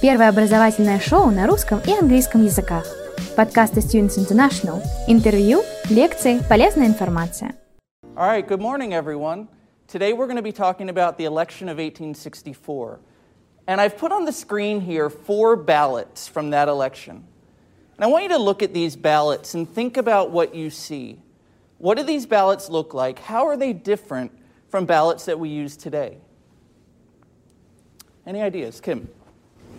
Первое образовательное шоу на русском и английском языках. Подкасты Students International. Интервью, лекции, полезная информация. All right, good morning, everyone. Today we're going to be talking about the election of 1864. And I've put on the screen here four ballots from that election. And I want you to look at these ballots and think about what you see. What do these ballots look like? How are they different from ballots that we use today? Any ideas? Kim?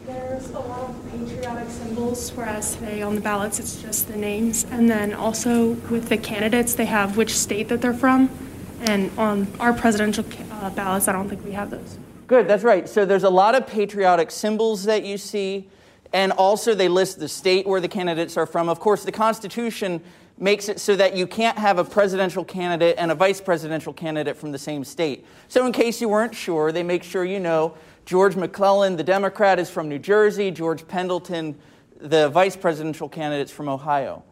There's a lot of patriotic symbols, whereas today on the ballots it's just the names. And then also with the candidates, they have which state that they're from. And on our presidential uh, ballots, I don't think we have those. Good, that's right. So there's a lot of patriotic symbols that you see, and also they list the state where the candidates are from. Of course, the Constitution makes it so that you can't have a presidential candidate and a vice presidential candidate from the same state. So, in case you weren't sure, they make sure you know George McClellan, the Democrat, is from New Jersey. George Pendleton, the vice presidential candidate, is from Ohio.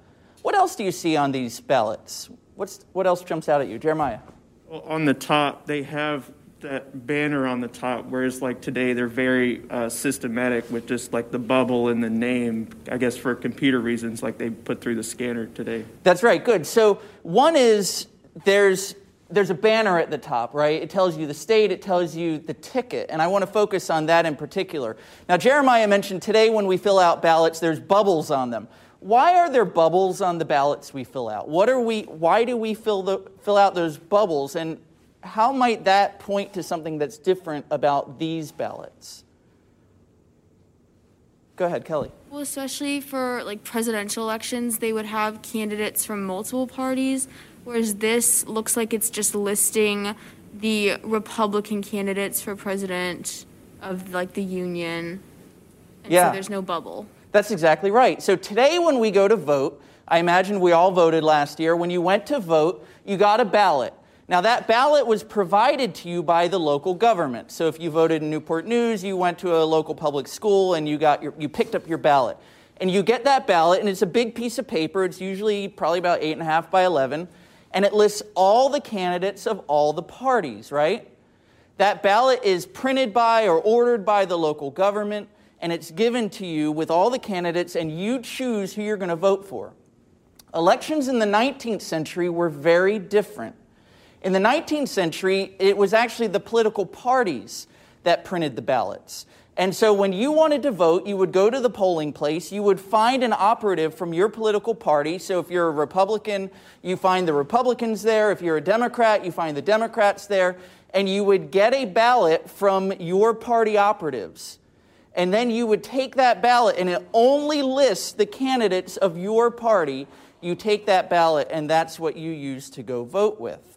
What else do you see on these ballots? What's, what else jumps out at you? Jeremiah. Well, on the top, they have that banner on the top, whereas like today they're very uh, systematic with just like the bubble and the name, I guess for computer reasons, like they put through the scanner today. That's right, good. So one is there's there's a banner at the top, right? It tells you the state, it tells you the ticket, and I want to focus on that in particular. Now, Jeremiah mentioned today when we fill out ballots, there's bubbles on them. Why are there bubbles on the ballots we fill out? What are we, why do we fill, the, fill out those bubbles, and how might that point to something that's different about these ballots? Go ahead, Kelly. Well, especially for like presidential elections, they would have candidates from multiple parties Whereas this looks like it's just listing the Republican candidates for president of like the union. And Yeah. so there's no bubble. That's exactly right. So today, when we go to vote, I imagine we all voted last year. When you went to vote, you got a ballot. Now, that ballot was provided to you by the local government. So if you voted in Newport News, you went to a local public school and you, got your, you picked up your ballot. And you get that ballot, and it's a big piece of paper. It's usually probably about eight and a half by 11. And it lists all the candidates of all the parties, right? That ballot is printed by or ordered by the local government, and it's given to you with all the candidates, and you choose who you're going to vote for. Elections in the 19th century were very different. In the 19th century, it was actually the political parties that printed the ballots. And so when you wanted to vote, you would go to the polling place, you would find an operative from your political party. So if you're a Republican, you find the Republicans there. If you're a Democrat, you find the Democrats there. And you would get a ballot from your party operatives. And then you would take that ballot, and it only lists the candidates of your party. You take that ballot, and that's what you use to go vote with.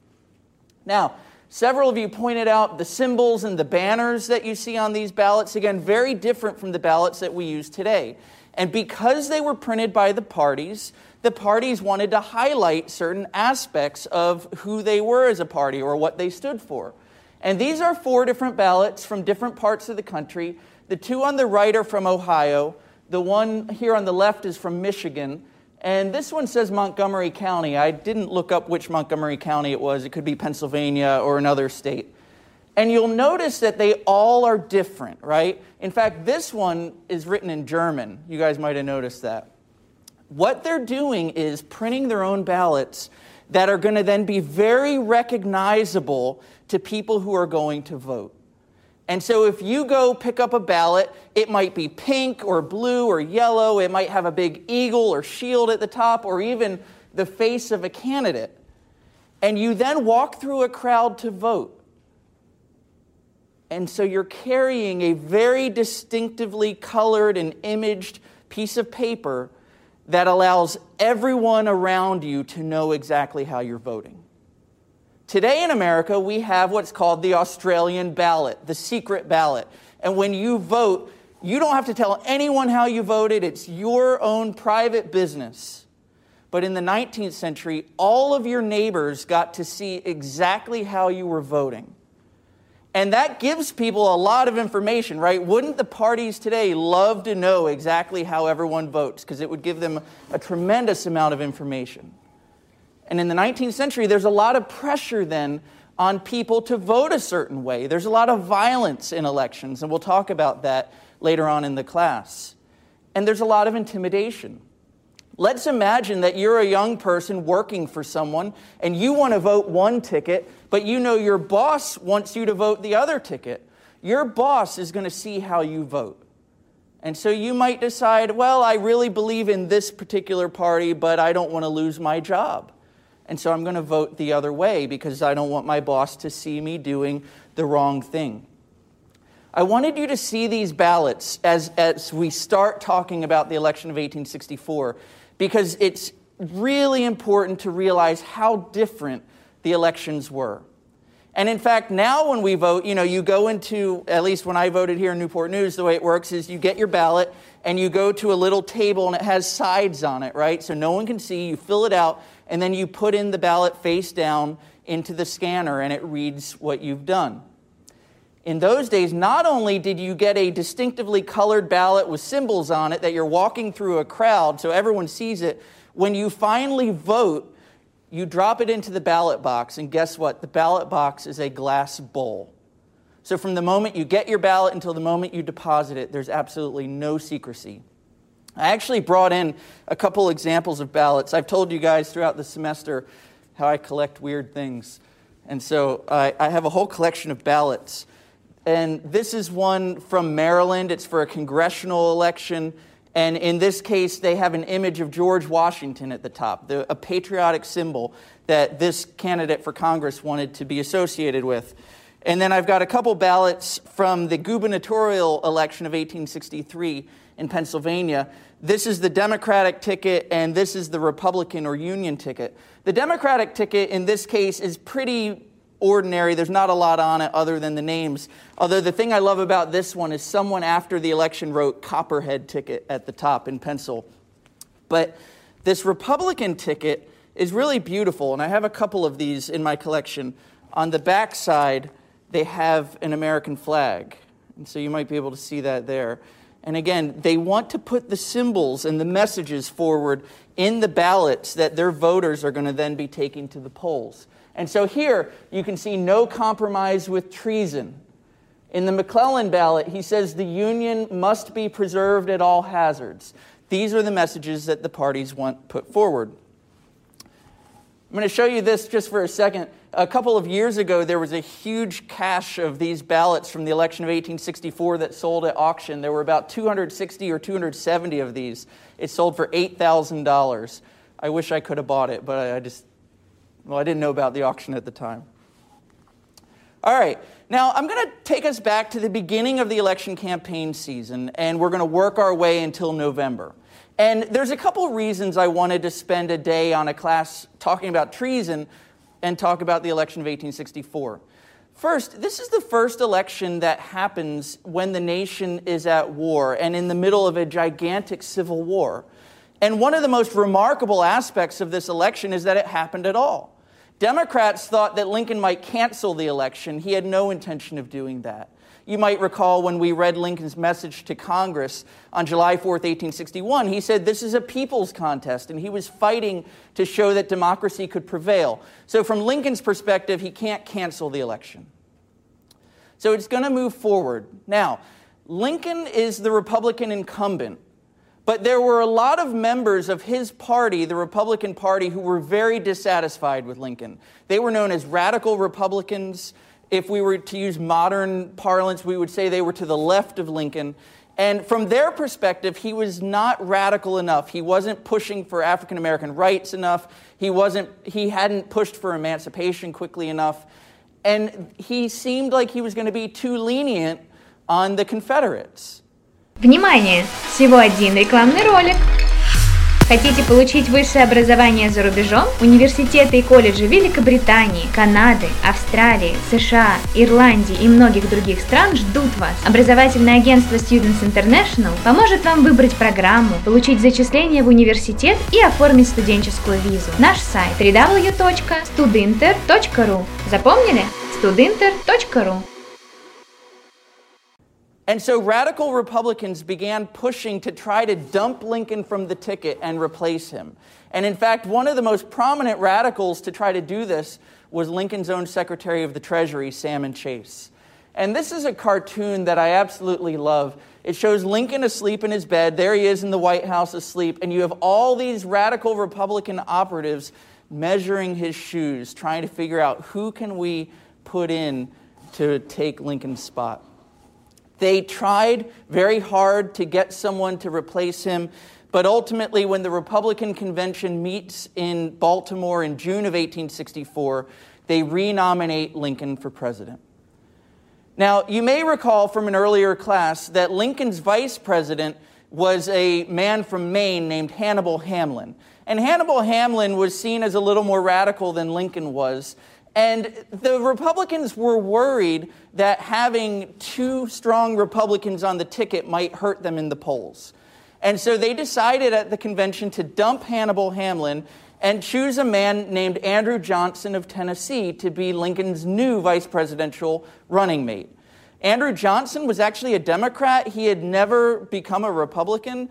Now, several of you pointed out the symbols and the banners that you see on these ballots. Again, very different from the ballots that we use today. And because they were printed by the parties, the parties wanted to highlight certain aspects of who they were as a party or what they stood for. And these are four different ballots from different parts of the country. The two on the right are from Ohio. The one here on the left is from Michigan. And this one says Montgomery County. I didn't look up which Montgomery County it was. It could be Pennsylvania or another state. And you'll notice that they all are different, right? In fact, this one is written in German. You guys might have noticed that. What they're doing is printing their own ballots that are going to then be very recognizable to people who are going to vote. And so if you go pick up a ballot, it might be pink or blue or yellow, it might have a big eagle or shield at the top, or even the face of a candidate. And you then walk through a crowd to vote. And so you're carrying a very distinctively colored and imaged piece of paper that allows everyone around you to know exactly how you're voting. Today in America, we have what's called the Australian ballot, the secret ballot. And when you vote, you don't have to tell anyone how you voted, it's your own private business. But in the 19th century, all of your neighbors got to see exactly how you were voting. And that gives people a lot of information, right? Wouldn't the parties today love to know exactly how everyone votes? Because it would give them a tremendous amount of information. And in the 19th century, there's a lot of pressure then on people to vote a certain way. There's a lot of violence in elections, and we'll talk about that later on in the class. And there's a lot of intimidation. Let's imagine that you're a young person working for someone and you want to vote one ticket, but you know your boss wants you to vote the other ticket. Your boss is going to see how you vote. And so you might decide, well, I really believe in this particular party, but I don't want to lose my job. And so I'm going to vote the other way because I don't want my boss to see me doing the wrong thing. I wanted you to see these ballots as, as we start talking about the election of 1864 because it's really important to realize how different the elections were. And in fact, now when we vote, you know, you go into, at least when I voted here in Newport News, the way it works is you get your ballot and you go to a little table and it has sides on it, right? So no one can see. You fill it out and then you put in the ballot face down into the scanner and it reads what you've done. In those days, not only did you get a distinctively colored ballot with symbols on it that you're walking through a crowd so everyone sees it, when you finally vote, you drop it into the ballot box, and guess what? The ballot box is a glass bowl. So from the moment you get your ballot until the moment you deposit it, there's absolutely no secrecy. I actually brought in a couple examples of ballots. I've told you guys throughout the semester how I collect weird things. And so I, I have a whole collection of ballots. And this is one from Maryland. It's for a congressional election. And in this case, they have an image of George Washington at the top, the, a patriotic symbol that this candidate for Congress wanted to be associated with. And then I've got a couple ballots from the gubernatorial election of 1863 in Pennsylvania. This is the Democratic ticket, and this is the Republican or Union ticket. The Democratic ticket in this case is pretty ordinary. There's not a lot on it other than the names. Although the thing I love about this one is someone after the election wrote Copperhead ticket at the top in pencil. But this Republican ticket is really beautiful, and I have a couple of these in my collection. On the back side, they have an American flag. And so you might be able to see that there. And again, they want to put the symbols and the messages forward in the ballots that their voters are going to then be taking to the polls. And so here you can see no compromise with treason. In the McClellan ballot, he says the Union must be preserved at all hazards. These are the messages that the parties want put forward. I'm going to show you this just for a second. A couple of years ago, there was a huge cache of these ballots from the election of 1864 that sold at auction. There were about 260 or 270 of these. It sold for $8,000. I wish I could have bought it, but I just well, I didn't know about the auction at the time. All right, now I'm going to take us back to the beginning of the election campaign season, and we're going to work our way until November. And there's a couple reasons I wanted to spend a day on a class talking about treason and talk about the election of 1864. First, this is the first election that happens when the nation is at war and in the middle of a gigantic civil war. And one of the most remarkable aspects of this election is that it happened at all. Democrats thought that Lincoln might cancel the election. He had no intention of doing that. You might recall when we read Lincoln's message to Congress on July 4th, 1861, he said this is a people's contest, and he was fighting to show that democracy could prevail. So, from Lincoln's perspective, he can't cancel the election. So, it's going to move forward. Now, Lincoln is the Republican incumbent. But there were a lot of members of his party, the Republican Party, who were very dissatisfied with Lincoln. They were known as radical Republicans. If we were to use modern parlance, we would say they were to the left of Lincoln. And from their perspective, he was not radical enough. He wasn't pushing for African American rights enough. He, wasn't, he hadn't pushed for emancipation quickly enough. And he seemed like he was going to be too lenient on the Confederates. Внимание! Всего один рекламный ролик. Хотите получить высшее образование за рубежом? Университеты и колледжи Великобритании, Канады, Австралии, США, Ирландии и многих других стран ждут вас. Образовательное агентство Students International поможет вам выбрать программу, получить зачисление в университет и оформить студенческую визу. Наш сайт www.studinter.ru Запомнили? studinter.ru And so radical Republicans began pushing to try to dump Lincoln from the ticket and replace him. And in fact, one of the most prominent radicals to try to do this was Lincoln's own Secretary of the Treasury, Salmon Chase. And this is a cartoon that I absolutely love. It shows Lincoln asleep in his bed. There he is in the White House asleep. And you have all these radical Republican operatives measuring his shoes, trying to figure out who can we put in to take Lincoln's spot. They tried very hard to get someone to replace him, but ultimately, when the Republican convention meets in Baltimore in June of 1864, they renominate Lincoln for president. Now, you may recall from an earlier class that Lincoln's vice president was a man from Maine named Hannibal Hamlin. And Hannibal Hamlin was seen as a little more radical than Lincoln was. And the Republicans were worried that having two strong Republicans on the ticket might hurt them in the polls. And so they decided at the convention to dump Hannibal Hamlin and choose a man named Andrew Johnson of Tennessee to be Lincoln's new vice presidential running mate. Andrew Johnson was actually a Democrat. He had never become a Republican,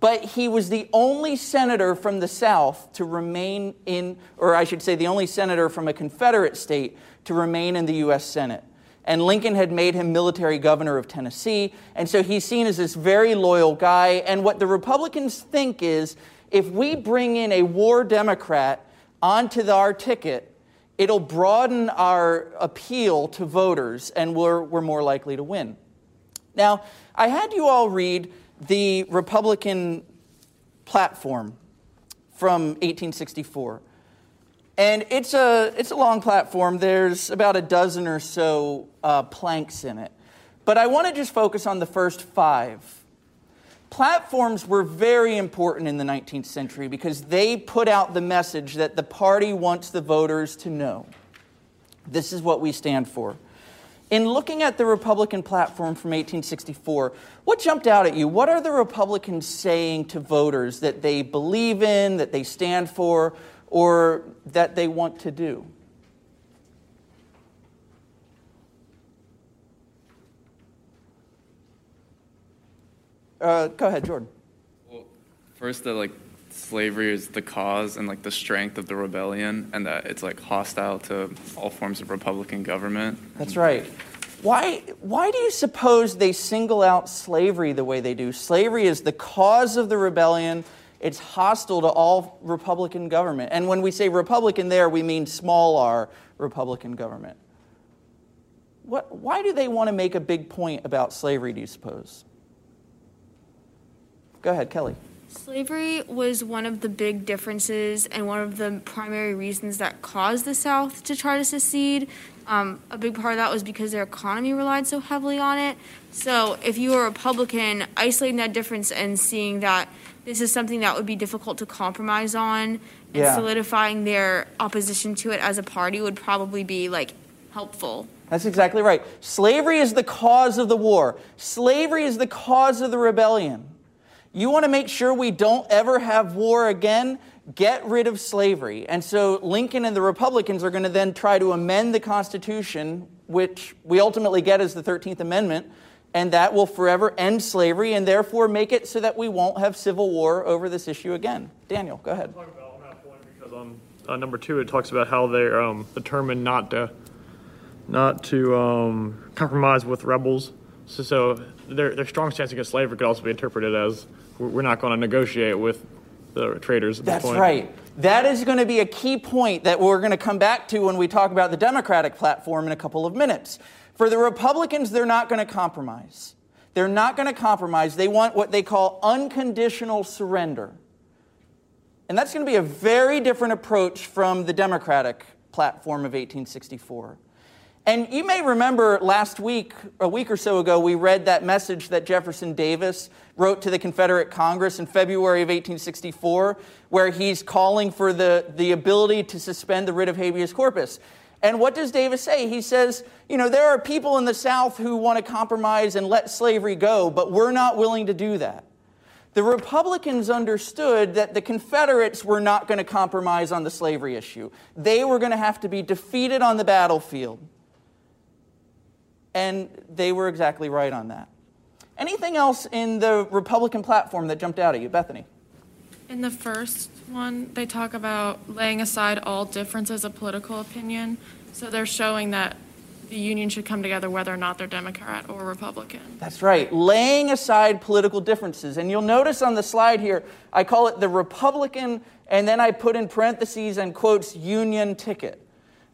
but he was the only senator from the South to remain in, or I should say, the only senator from a Confederate state to remain in the U.S. Senate. And Lincoln had made him military governor of Tennessee, and so he's seen as this very loyal guy. And what the Republicans think is if we bring in a war Democrat onto the, our ticket, it'll broaden our appeal to voters and we're, we're more likely to win. Now, I had you all read the Republican platform from 1864. And it's a, it's a long platform. There's about a dozen or so uh, planks in it. But I want to just focus on the first five Platforms were very important in the 19th century because they put out the message that the party wants the voters to know. This is what we stand for. In looking at the Republican platform from 1864, what jumped out at you? What are the Republicans saying to voters that they believe in, that they stand for, or that they want to do? Uh, go ahead, Jordan. Well, first, that like slavery is the cause and like the strength of the rebellion, and that it's like hostile to all forms of Republican government. That's right. Why, why do you suppose they single out slavery the way they do? Slavery is the cause of the rebellion. It's hostile to all Republican government. And when we say Republican there, we mean small r Republican government. What, why do they want to make a big point about slavery, do you suppose? Go ahead, Kelly. Slavery was one of the big differences and one of the primary reasons that caused the South to try to secede. Um, a big part of that was because their economy relied so heavily on it. So, if you were a Republican, isolating that difference and seeing that this is something that would be difficult to compromise on and yeah. solidifying their opposition to it as a party would probably be like helpful. That's exactly right. Slavery is the cause of the war. Slavery is the cause of the rebellion. You want to make sure we don't ever have war again? Get rid of slavery. And so Lincoln and the Republicans are going to then try to amend the Constitution, which we ultimately get as the 13th Amendment, and that will forever end slavery and therefore make it so that we won't have civil war over this issue again. Daniel, go ahead. Uh, number two it talks about how they're um, determined not to not to um, compromise with rebels. So, so their, their strong stance against slavery could also be interpreted as we're not going to negotiate with the traitors. At the point. That's right. That is going to be a key point that we're going to come back to when we talk about the Democratic platform in a couple of minutes. For the Republicans, they're not going to compromise. They're not going to compromise. They want what they call unconditional surrender. And that's going to be a very different approach from the Democratic platform of 1864. And you may remember last week, a week or so ago, we read that message that Jefferson Davis wrote to the Confederate Congress in February of 1864, where he's calling for the, the ability to suspend the writ of habeas corpus. And what does Davis say? He says, you know, there are people in the South who want to compromise and let slavery go, but we're not willing to do that. The Republicans understood that the Confederates were not going to compromise on the slavery issue. They were going to have to be defeated on the battlefield. And they were exactly right on that. Anything else in the Republican platform that jumped out at you, Bethany? In the first one, they talk about laying aside all differences of political opinion. So they're showing that the union should come together whether or not they're Democrat or Republican. That's right, laying aside political differences. And you'll notice on the slide here, I call it the Republican, and then I put in parentheses and quotes union ticket.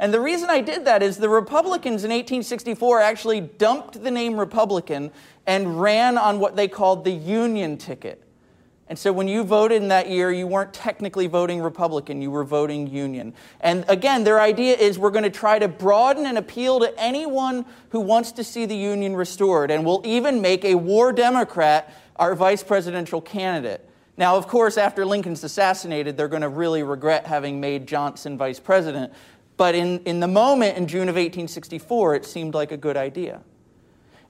And the reason I did that is the Republicans in 1864 actually dumped the name Republican and ran on what they called the union ticket. And so when you voted in that year, you weren't technically voting Republican, you were voting Union. And again, their idea is we're going to try to broaden and appeal to anyone who wants to see the Union restored. And we'll even make a war Democrat our vice presidential candidate. Now, of course, after Lincoln's assassinated, they're going to really regret having made Johnson vice president. But in, in the moment, in June of 1864, it seemed like a good idea.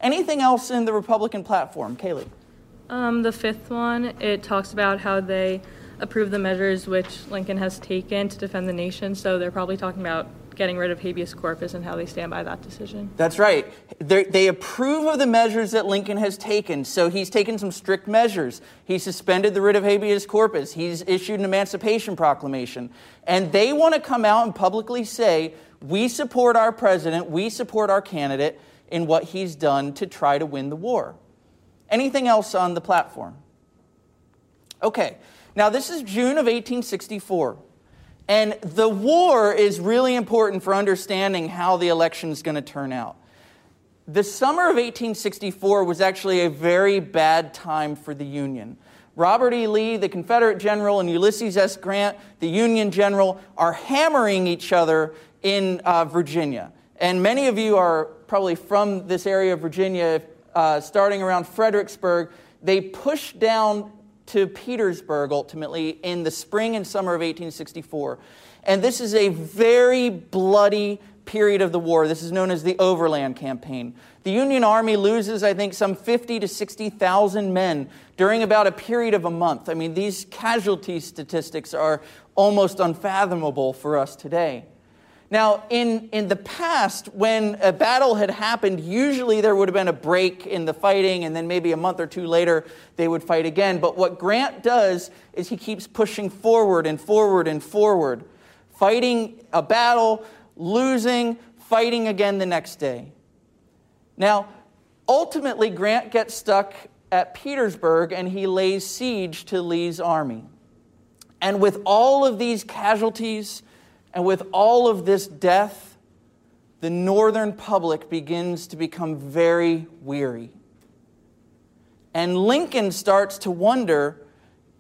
Anything else in the Republican platform? Kaylee? Um, the fifth one, it talks about how they approve the measures which Lincoln has taken to defend the nation. So they're probably talking about getting rid of habeas corpus and how they stand by that decision. That's right. They're, they approve of the measures that Lincoln has taken. So he's taken some strict measures. He suspended the writ of habeas corpus. He's issued an emancipation proclamation. And they want to come out and publicly say, we support our president, we support our candidate in what he's done to try to win the war. Anything else on the platform? Okay, now this is June of 1864. And the war is really important for understanding how the election is going to turn out. The summer of 1864 was actually a very bad time for the Union. Robert E. Lee, the Confederate general, and Ulysses S. Grant, the Union general, are hammering each other in uh, Virginia. And many of you are probably from this area of Virginia uh, starting around Fredericksburg, they pushed down to Petersburg ultimately in the spring and summer of 1864. And this is a very bloody period of the war. This is known as the Overland Campaign. The Union Army loses, I think, some 50 to 60,000 men during about a period of a month. I mean, these casualty statistics are almost unfathomable for us today. Now, in, in the past, when a battle had happened, usually there would have been a break in the fighting, and then maybe a month or two later, they would fight again. But what Grant does is he keeps pushing forward and forward and forward, fighting a battle, losing, fighting again the next day. Now, ultimately, Grant gets stuck at Petersburg and he lays siege to Lee's army. And with all of these casualties, and with all of this death, the northern public begins to become very weary. And Lincoln starts to wonder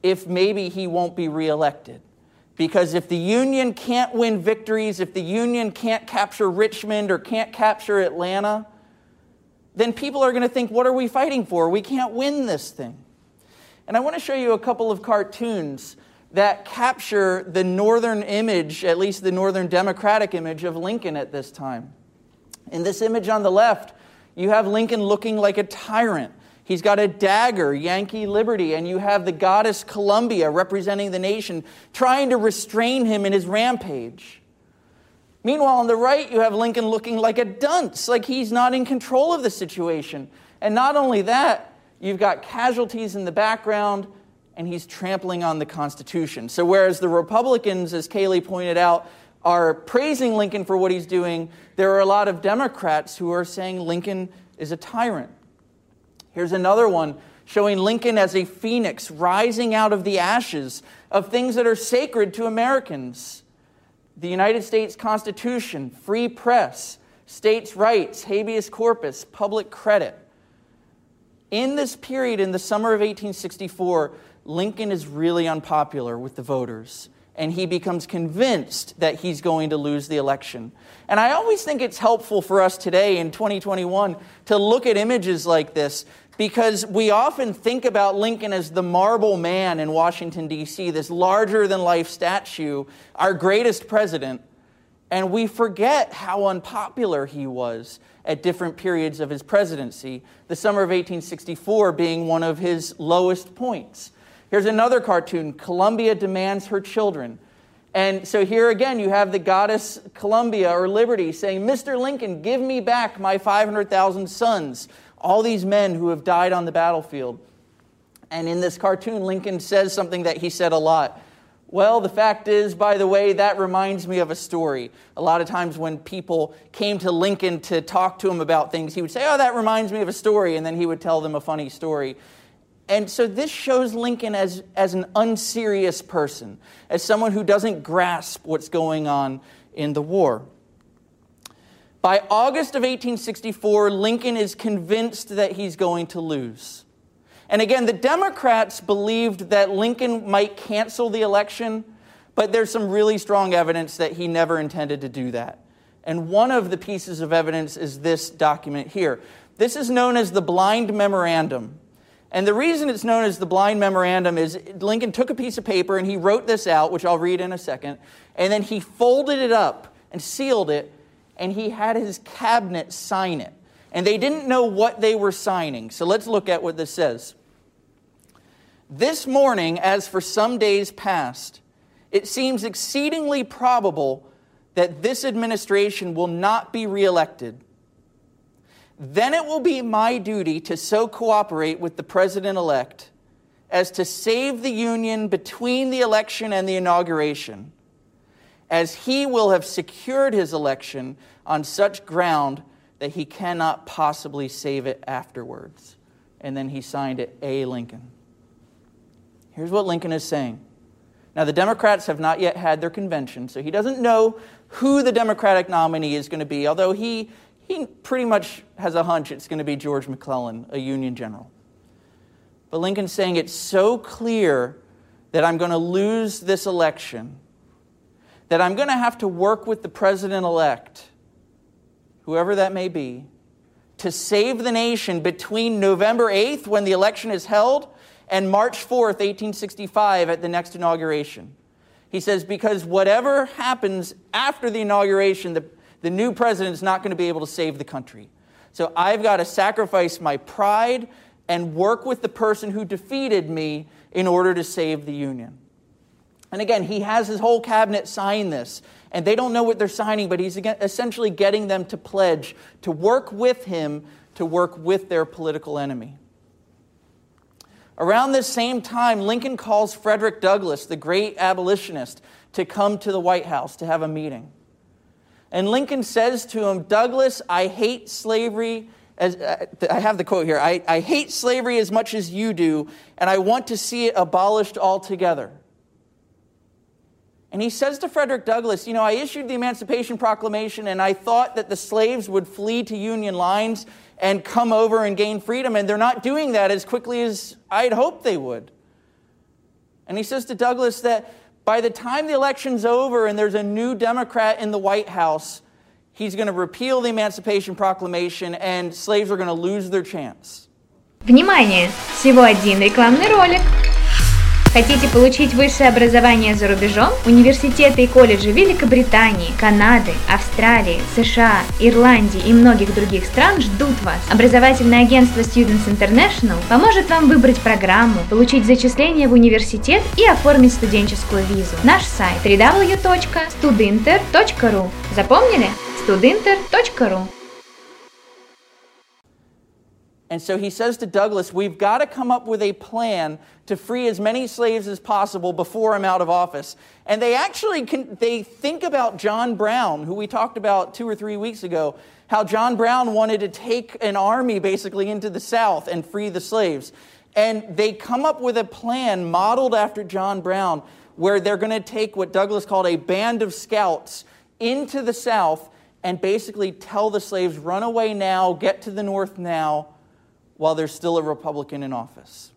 if maybe he won't be reelected. Because if the Union can't win victories, if the Union can't capture Richmond or can't capture Atlanta, then people are going to think, what are we fighting for? We can't win this thing. And I want to show you a couple of cartoons that capture the northern image, at least the northern democratic image of Lincoln at this time. In this image on the left, you have Lincoln looking like a tyrant. He's got a dagger, Yankee Liberty, and you have the goddess Columbia representing the nation trying to restrain him in his rampage. Meanwhile, on the right, you have Lincoln looking like a dunce, like he's not in control of the situation. And not only that, you've got casualties in the background, and he's trampling on the Constitution. So, whereas the Republicans, as Kaylee pointed out, are praising Lincoln for what he's doing, there are a lot of Democrats who are saying Lincoln is a tyrant. Here's another one showing Lincoln as a phoenix rising out of the ashes of things that are sacred to Americans the United States Constitution, free press, states' rights, habeas corpus, public credit. In this period, in the summer of 1864, Lincoln is really unpopular with the voters, and he becomes convinced that he's going to lose the election. And I always think it's helpful for us today in 2021 to look at images like this because we often think about Lincoln as the marble man in Washington, D.C., this larger than life statue, our greatest president, and we forget how unpopular he was at different periods of his presidency, the summer of 1864 being one of his lowest points. Here's another cartoon Columbia demands her children. And so here again, you have the goddess Columbia or Liberty saying, Mr. Lincoln, give me back my 500,000 sons, all these men who have died on the battlefield. And in this cartoon, Lincoln says something that he said a lot. Well, the fact is, by the way, that reminds me of a story. A lot of times when people came to Lincoln to talk to him about things, he would say, Oh, that reminds me of a story, and then he would tell them a funny story. And so this shows Lincoln as, as an unserious person, as someone who doesn't grasp what's going on in the war. By August of 1864, Lincoln is convinced that he's going to lose. And again, the Democrats believed that Lincoln might cancel the election, but there's some really strong evidence that he never intended to do that. And one of the pieces of evidence is this document here. This is known as the Blind Memorandum. And the reason it's known as the blind memorandum is Lincoln took a piece of paper and he wrote this out, which I'll read in a second, and then he folded it up and sealed it, and he had his cabinet sign it. And they didn't know what they were signing. So let's look at what this says. This morning, as for some days past, it seems exceedingly probable that this administration will not be reelected then it will be my duty to so cooperate with the president elect as to save the union between the election and the inauguration, as he will have secured his election on such ground that he cannot possibly save it afterwards. And then he signed it A. Lincoln. Here's what Lincoln is saying. Now, the Democrats have not yet had their convention, so he doesn't know who the Democratic nominee is going to be, although he he pretty much has a hunch it's going to be George McClellan, a Union general. But Lincoln's saying it's so clear that I'm going to lose this election, that I'm going to have to work with the president elect, whoever that may be, to save the nation between November 8th, when the election is held, and March 4th, 1865, at the next inauguration. He says, because whatever happens after the inauguration, the the new president is not going to be able to save the country. So I've got to sacrifice my pride and work with the person who defeated me in order to save the Union. And again, he has his whole cabinet sign this, and they don't know what they're signing, but he's essentially getting them to pledge to work with him to work with their political enemy. Around this same time, Lincoln calls Frederick Douglass, the great abolitionist, to come to the White House to have a meeting. And Lincoln says to him, Douglass, I hate slavery. As, uh, I have the quote here I, I hate slavery as much as you do, and I want to see it abolished altogether. And he says to Frederick Douglass, You know, I issued the Emancipation Proclamation, and I thought that the slaves would flee to Union lines and come over and gain freedom, and they're not doing that as quickly as I'd hoped they would. And he says to Douglass that by the time the election's over and there's a new Democrat in the White House, he's going to repeal the Emancipation Proclamation and slaves are going to lose their chance. Внимание! Всего один рекламный ролик. Хотите получить высшее образование за рубежом? Университеты и колледжи Великобритании, Канады, Австралии, США, Ирландии и многих других стран ждут вас. Образовательное агентство Students International поможет вам выбрать программу, получить зачисление в университет и оформить студенческую визу. Наш сайт www.studinter.ru Запомнили? studinter.ru And so he says to Douglass, We've got to come up with a plan to free as many slaves as possible before I'm out of office. And they actually can, they think about John Brown, who we talked about two or three weeks ago, how John Brown wanted to take an army basically into the South and free the slaves. And they come up with a plan modeled after John Brown where they're going to take what Douglass called a band of scouts into the South and basically tell the slaves, run away now, get to the North now while there's still a Republican in office.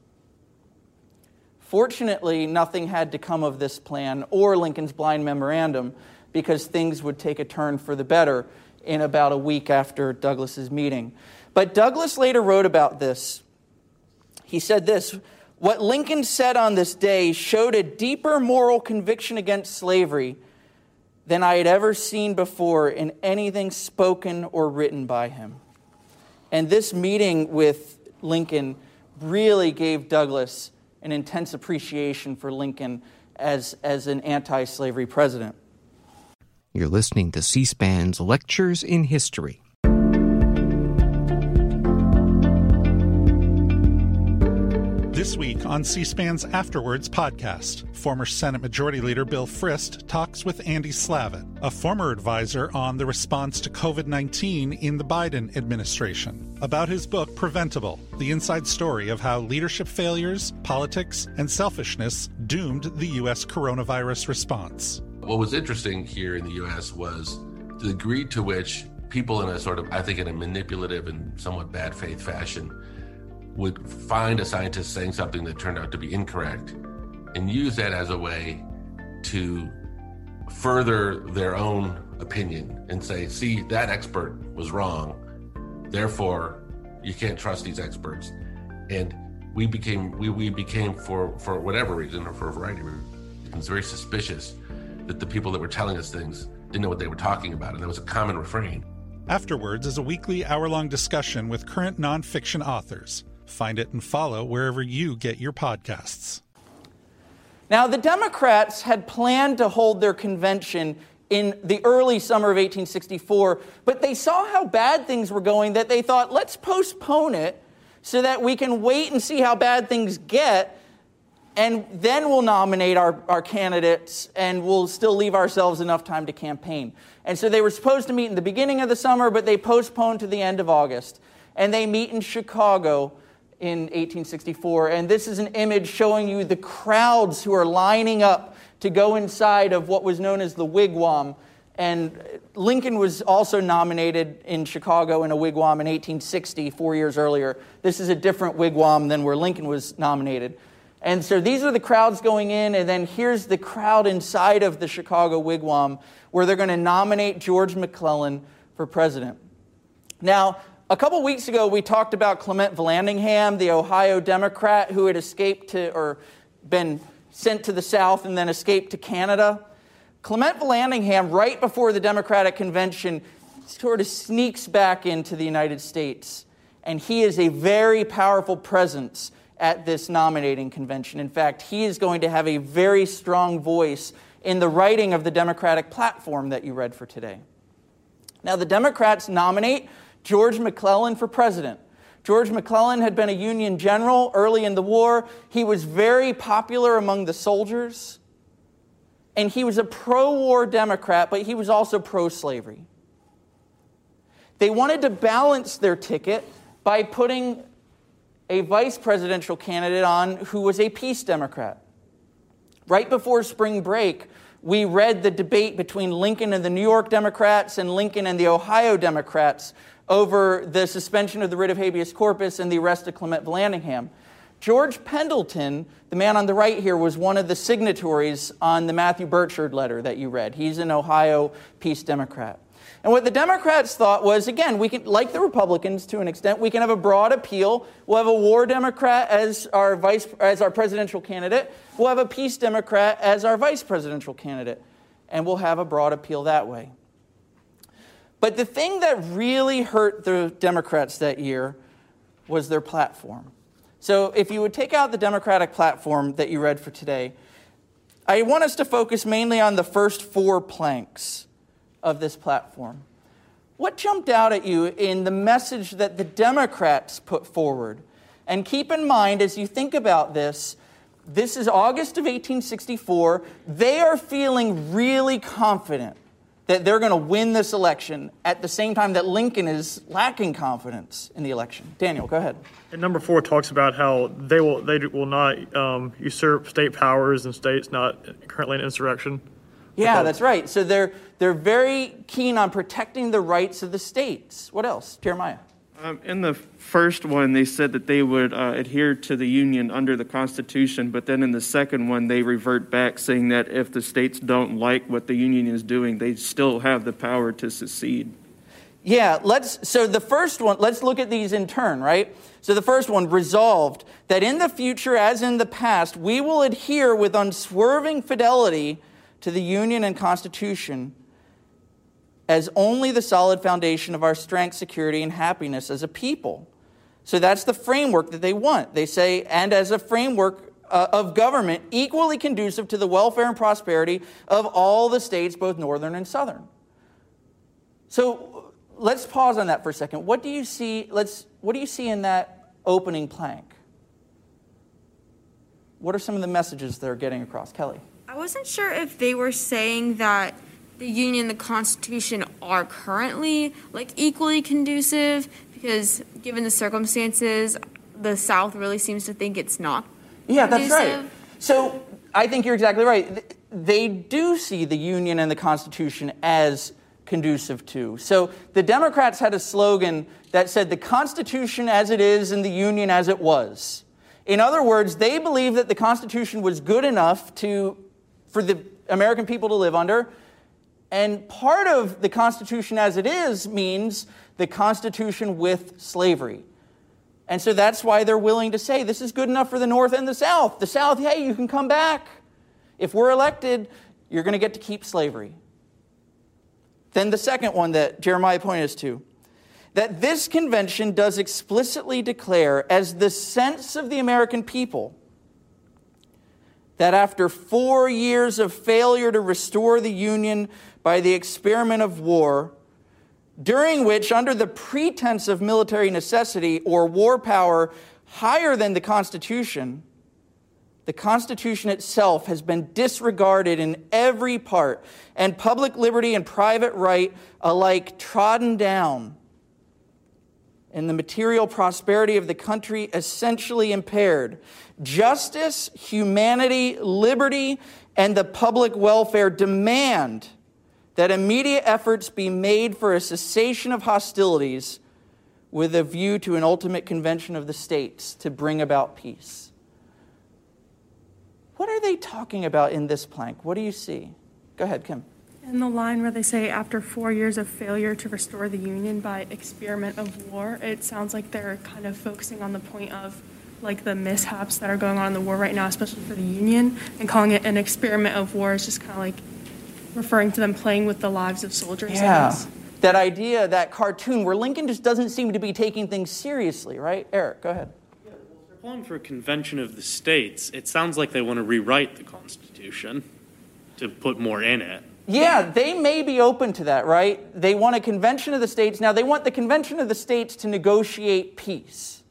Fortunately, nothing had to come of this plan or Lincoln's blind memorandum because things would take a turn for the better in about a week after Douglass's meeting. But Douglass later wrote about this. He said this What Lincoln said on this day showed a deeper moral conviction against slavery than I had ever seen before in anything spoken or written by him. And this meeting with Lincoln really gave Douglass an intense appreciation for Lincoln as, as an anti slavery president. You're listening to C SPAN's Lectures in History. This week on C SPAN's Afterwords podcast, former Senate Majority Leader Bill Frist talks with Andy Slavitt, a former advisor on the response to COVID 19 in the Biden administration, about his book Preventable The Inside Story of How Leadership Failures, Politics, and Selfishness Doomed the U.S. Coronavirus Response. What was interesting here in the U.S. was the degree to which people, in a sort of, I think, in a manipulative and somewhat bad faith fashion, would find a scientist saying something that turned out to be incorrect and use that as a way to further their own opinion and say, see, that expert was wrong. Therefore, you can't trust these experts. And we became, we, we became for, for whatever reason or for a variety of reasons, very suspicious that the people that were telling us things didn't know what they were talking about. And that was a common refrain. Afterwords is a weekly hour long discussion with current nonfiction authors. Find it and follow wherever you get your podcasts. Now, the Democrats had planned to hold their convention in the early summer of 1864, but they saw how bad things were going that they thought, let's postpone it so that we can wait and see how bad things get, and then we'll nominate our, our candidates and we'll still leave ourselves enough time to campaign. And so they were supposed to meet in the beginning of the summer, but they postponed to the end of August. And they meet in Chicago in 1864. And this is an image showing you the crowds who are lining up to go inside of what was known as the wigwam. And Lincoln was also nominated in Chicago in a wigwam in 1860, four years earlier. This is a different wigwam than where Lincoln was nominated. And so these are the crowds going in, and then here's the crowd inside of the Chicago wigwam where they're going to nominate George McClellan for president. Now, a couple weeks ago, we talked about Clement Vallandigham, the Ohio Democrat who had escaped to, or been sent to the South and then escaped to Canada. Clement Vallandigham, right before the Democratic convention, sort of sneaks back into the United States. And he is a very powerful presence at this nominating convention. In fact, he is going to have a very strong voice in the writing of the Democratic platform that you read for today. Now, the Democrats nominate George McClellan for president. George McClellan had been a Union general early in the war. He was very popular among the soldiers. And he was a pro war Democrat, but he was also pro slavery. They wanted to balance their ticket by putting a vice presidential candidate on who was a peace Democrat. Right before spring break, we read the debate between Lincoln and the New York Democrats and Lincoln and the Ohio Democrats over the suspension of the writ of habeas corpus and the arrest of Clement Vallandigham. George Pendleton, the man on the right here, was one of the signatories on the Matthew Birchard letter that you read. He's an Ohio Peace Democrat. And what the Democrats thought was, again, we can, like the Republicans to an extent, we can have a broad appeal. We'll have a war Democrat as our vice, as our presidential candidate. We'll have a peace Democrat as our vice presidential candidate, and we'll have a broad appeal that way. But the thing that really hurt the Democrats that year was their platform. So if you would take out the Democratic platform that you read for today, I want us to focus mainly on the first four planks of this platform. What jumped out at you in the message that the Democrats put forward? And keep in mind, as you think about this, this is August of 1864. They are feeling really confident that they're going to win this election at the same time that Lincoln is lacking confidence in the election. Daniel, go ahead. And number four talks about how they will they will not um, usurp state powers and states not currently in insurrection. Yeah, that's right. So they're they're very keen on protecting the rights of the states. What else, Jeremiah? Um, in the first one, they said that they would uh, adhere to the Union under the Constitution, but then in the second one, they revert back, saying that if the states don't like what the Union is doing, they still have the power to secede. Yeah, let's. So the first one, let's look at these in turn, right? So the first one, resolved that in the future, as in the past, we will adhere with unswerving fidelity to the Union and Constitution as only the solid foundation of our strength, security, and happiness as a people. So that's the framework that they want. They say, and as a framework uh, of government equally conducive to the welfare and prosperity of all the states, both northern and southern. So let's pause on that for a second. What do you see? Let's. What do you see in that opening plank? What are some of the messages they're getting across? Kelly. I wasn't sure if they were saying that the Union, the Constitution are currently like equally conducive because given the circumstances, the South really seems to think it's not. Yeah, that's right. So I think you're exactly right. They do see the Union and the Constitution as conducive to. So the Democrats had a slogan that said the Constitution as it is and the Union as it was. In other words, they believed that the Constitution was good enough to, for the American people to live under. And part of the Constitution as it is means the Constitution with slavery. And so that's why they're willing to say this is good enough for the North and the South. The South, hey, you can come back. If we're elected, you're going to get to keep slavery. Then the second one that Jeremiah pointed us to that this convention does explicitly declare as the sense of the American people that after four years of failure to restore the Union by the experiment of war, during which, under the pretense of military necessity or war power higher than the Constitution, the Constitution itself has been disregarded in every part, and public liberty and private right alike trodden down, and the material prosperity of the country essentially impaired. Justice, humanity, liberty, and the public welfare demand that immediate efforts be made for a cessation of hostilities with a view to an ultimate convention of the states to bring about peace. What are they talking about in this plank? What do you see? Go ahead, Kim. In the line where they say, after four years of failure to restore the Union by experiment of war, it sounds like they're kind of focusing on the point of like the mishaps that are going on in the war right now, especially for the Union, and calling it an experiment of war is just kind of like referring to them playing with the lives of soldiers. Yeah. That idea, that cartoon where Lincoln just doesn't seem to be taking things seriously, right? Eric, go ahead. Yeah, they're calling for a convention of the states. It sounds like they want to rewrite the Constitution to put more in it. Yeah, they may be open to that, right? They want a convention of the states. Now, they want the convention of the states to negotiate peace.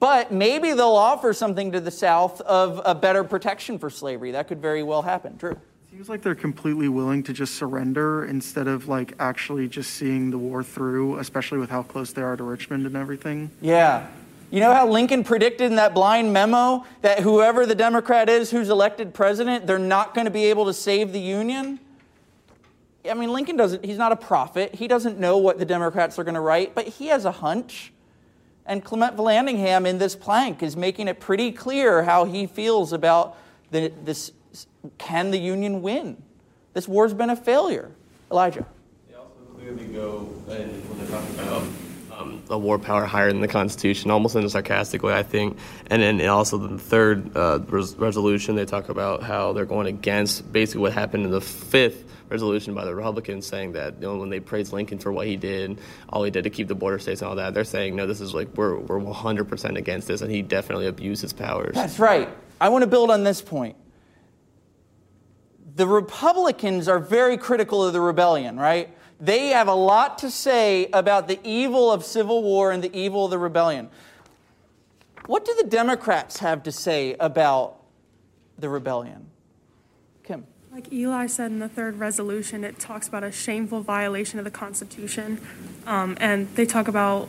But maybe they'll offer something to the South of a better protection for slavery. That could very well happen. Drew. It seems like they're completely willing to just surrender instead of like actually just seeing the war through, especially with how close they are to Richmond and everything. Yeah. You know how Lincoln predicted in that blind memo that whoever the Democrat is who's elected president, they're not going to be able to save the Union? I mean, Lincoln doesn't, he's not a prophet. He doesn't know what the Democrats are going to write, but he has a hunch. And Clement Vallandigham in this plank is making it pretty clear how he feels about the, this can the Union win? This war's been a failure. Elijah. They also clearly go and when they're talking about um, a war power higher than the Constitution, almost in a sarcastic way, I think. And then also the third uh, res- resolution, they talk about how they're going against basically what happened in the fifth resolution by the Republicans, saying that you know, when they praised Lincoln for what he did, all he did to keep the border states and all that, they're saying no, this is like we're we're 100% against this, and he definitely abused his powers. That's right. I want to build on this point. The Republicans are very critical of the rebellion, right? They have a lot to say about the evil of civil war and the evil of the rebellion. What do the Democrats have to say about the rebellion? Kim. Like Eli said in the third resolution, it talks about a shameful violation of the Constitution. Um, and they talk about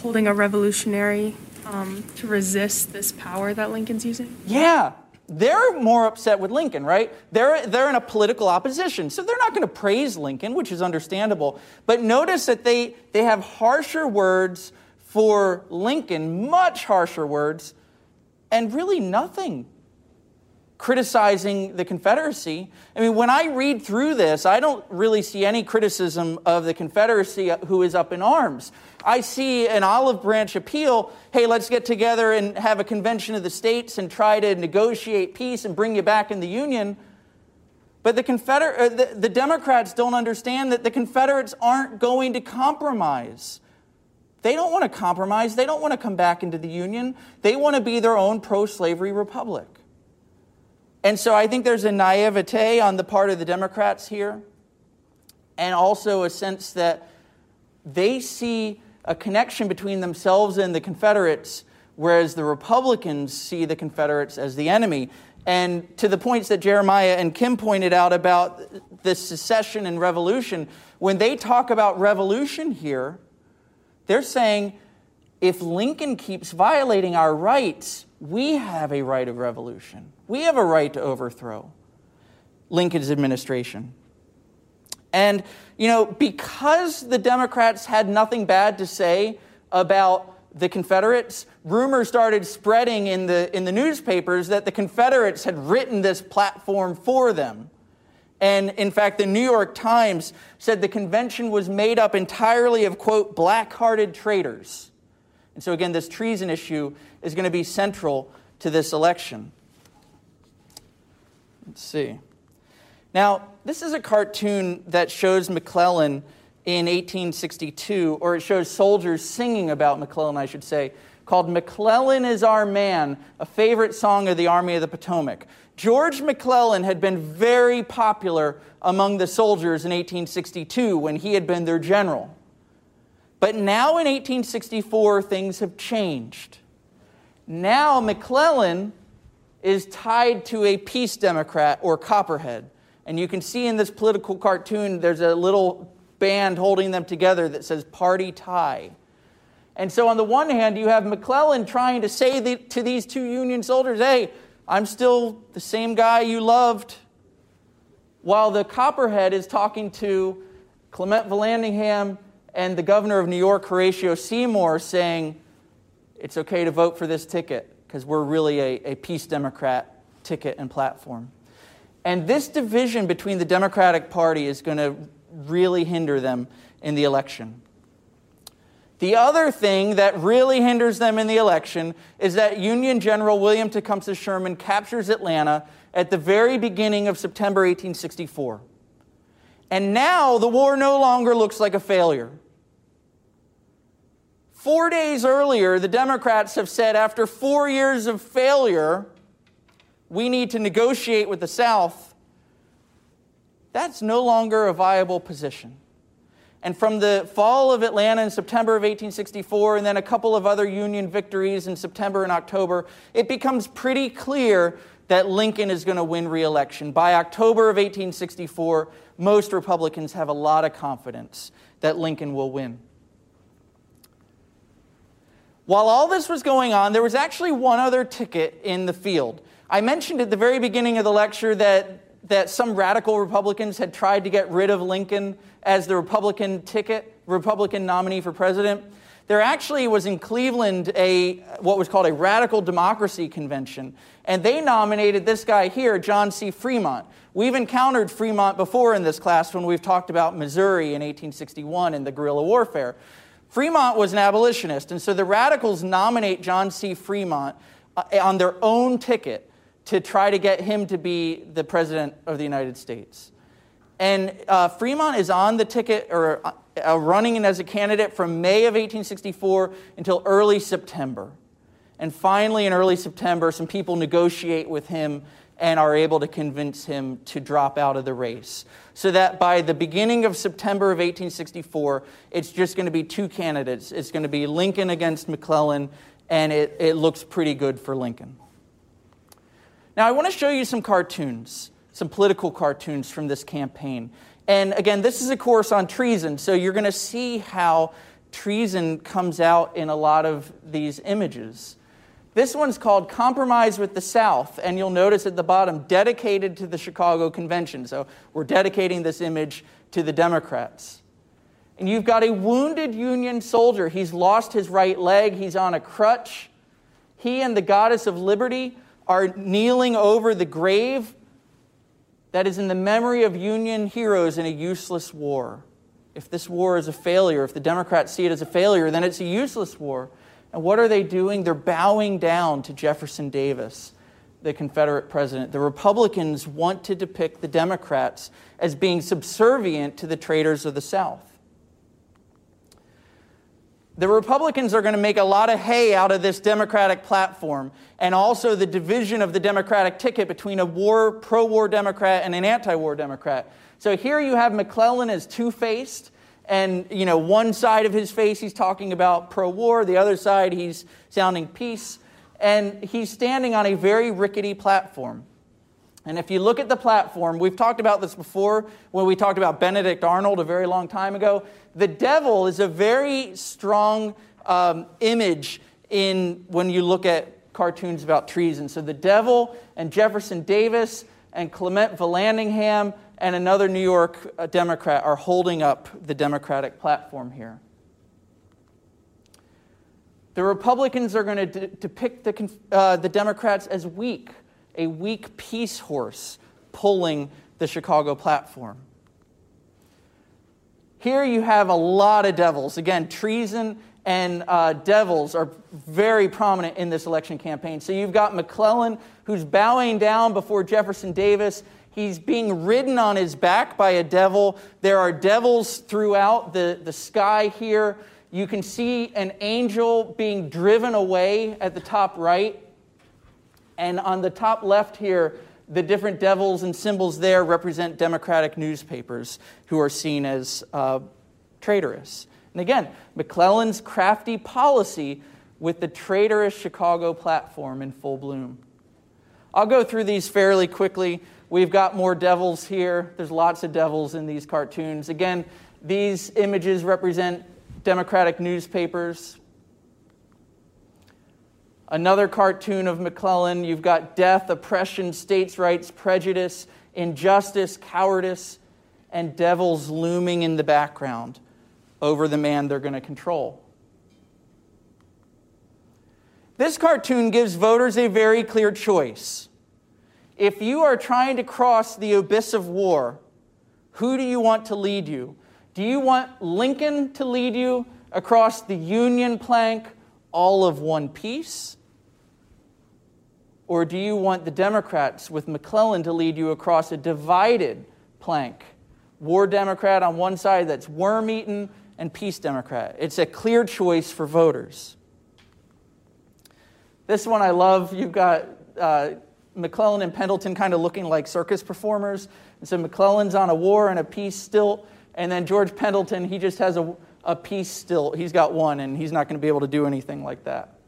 holding a revolutionary um, to resist this power that Lincoln's using. Yeah, they're more upset with Lincoln, right? They're, they're in a political opposition, so they're not going to praise Lincoln, which is understandable. But notice that they, they have harsher words for Lincoln, much harsher words, and really nothing criticizing the Confederacy. I mean, when I read through this, I don't really see any criticism of the Confederacy uh, who is up in arms. I see an olive branch appeal hey, let's get together and have a convention of the states and try to negotiate peace and bring you back in the Union. But the, Confeder- uh, the, the Democrats don't understand that the Confederates aren't going to compromise. They don't want to compromise. They don't want to come back into the Union. They want to be their own pro slavery republic. And so I think there's a naivete on the part of the Democrats here, and also a sense that they see a connection between themselves and the Confederates whereas the Republicans see the Confederates as the enemy. And to the points that Jeremiah and Kim pointed out about the secession and revolution, when they talk about revolution here, they're saying if Lincoln keeps violating our rights, we have a right of revolution. We have a right to overthrow Lincoln's administration. And, you know, because the Democrats had nothing bad to say about the Confederates, rumors started spreading in the, in the newspapers that the Confederates had written this platform for them. And in fact, the New York Times said the convention was made up entirely of, quote, black hearted traitors. And so, again, this treason issue is going to be central to this election. Let's see. Now, this is a cartoon that shows McClellan in 1862, or it shows soldiers singing about McClellan, I should say, called McClellan is Our Man, a favorite song of the Army of the Potomac. George McClellan had been very popular among the soldiers in 1862 when he had been their general. But now in 1864, things have changed. Now McClellan is tied to a peace Democrat or Copperhead. And you can see in this political cartoon, there's a little band holding them together that says party tie. And so, on the one hand, you have McClellan trying to say the, to these two Union soldiers, hey, I'm still the same guy you loved. While the Copperhead is talking to Clement Vallandigham and the governor of New York, Horatio Seymour, saying, it's okay to vote for this ticket because we're really a, a peace Democrat ticket and platform. And this division between the Democratic Party is going to really hinder them in the election. The other thing that really hinders them in the election is that Union General William Tecumseh Sherman captures Atlanta at the very beginning of September 1864. And now the war no longer looks like a failure. Four days earlier, the Democrats have said after four years of failure, we need to negotiate with the South that's no longer a viable position. And from the fall of Atlanta in September of 1864, and then a couple of other Union victories in September and October, it becomes pretty clear that Lincoln is going to win re election. By October of 1864, most Republicans have a lot of confidence that Lincoln will win. While all this was going on, there was actually one other ticket in the field. I mentioned at the very beginning of the lecture that that some radical Republicans had tried to get rid of Lincoln as the Republican ticket, Republican nominee for president. There actually was in Cleveland a what was called a radical democracy convention, and they nominated this guy here, John C. Fremont. We've encountered Fremont before in this class when we've talked about Missouri in 1861 and the guerrilla warfare. Fremont was an abolitionist, and so the radicals nominate John C. Fremont uh, on their own ticket to try to get him to be the president of the United States. And uh, Fremont is on the ticket or uh, running as a candidate from May of 1864 until early September. And finally, in early September, some people negotiate with him and are able to convince him to drop out of the race. So that by the beginning of September of 1864, it's just going to be two candidates. It's going to be Lincoln against McClellan, and it, it looks pretty good for Lincoln. Now, I want to show you some cartoons, some political cartoons from this campaign. And again, this is a course on treason, so you're going to see how treason comes out in a lot of these images. This one's called Compromise with the South, and you'll notice at the bottom, dedicated to the Chicago Convention. So we're dedicating this image to the Democrats. And you've got a wounded Union soldier. He's lost his right leg, he's on a crutch. He and the goddess of liberty are kneeling over the grave that is in the memory of Union heroes in a useless war. If this war is a failure, if the Democrats see it as a failure, then it's a useless war. And what are they doing? They're bowing down to Jefferson Davis, the Confederate president. The Republicans want to depict the Democrats as being subservient to the traitors of the South the Republicans are going to make a lot of hay out of this Democratic platform and also the division of the Democratic ticket between a war, pro war Democrat and an anti war Democrat. So here you have McClellan as two faced, And, you know, one side of his face he's talking about pro war, the other side he's sounding peace. And he's standing on a very rickety platform. And if you look at the platform, we've talked about this before when we talked about Benedict Arnold a very long time ago. The devil is a very strong um, image in when you look at cartoons about treason. So the devil and Jefferson Davis and Clement Vallandigham and another New York uh, Democrat are holding up the Democratic platform here. The Republicans are going to de- depict the, uh, the Democrats as weak, a weak peace horse pulling the Chicago platform. Here you have a lot of devils. Again, treason and uh, devils are very prominent in this election campaign. So you've got McClellan, who's bowing down before Jefferson Davis. He's being ridden on his back by a devil. There are devils throughout the, the sky here. You can see an angel being driven away at the top right. And on the top left here, the different devils and symbols there represent Democratic newspapers who are seen as uh, traitorous. And again, McClellan's crafty policy with the traitorous Chicago platform in full bloom. I'll go through these fairly quickly. We've got more devils here. There's lots of devils in these cartoons. Again, these images represent Democratic newspapers. Another cartoon of McClellan, you've got death, oppression, states' rights, prejudice, injustice, cowardice, and devils looming in the background over the man they're going to control. This cartoon gives voters a very clear choice. If you are trying to cross the abyss of war, who do you want to lead you? Do you want Lincoln to lead you across the Union plank, all of one piece? Or do you want the Democrats with McClellan to lead you across a divided plank? War Democrat on one side that's worm eaten, and Peace Democrat. It's a clear choice for voters. This one I love. You've got uh, McClellan and Pendleton kind of looking like circus performers. And so McClellan's on a war and a peace stilt, and then George Pendleton, he just has a, a peace stilt. He's got one, and he's not going to be able to do anything like that.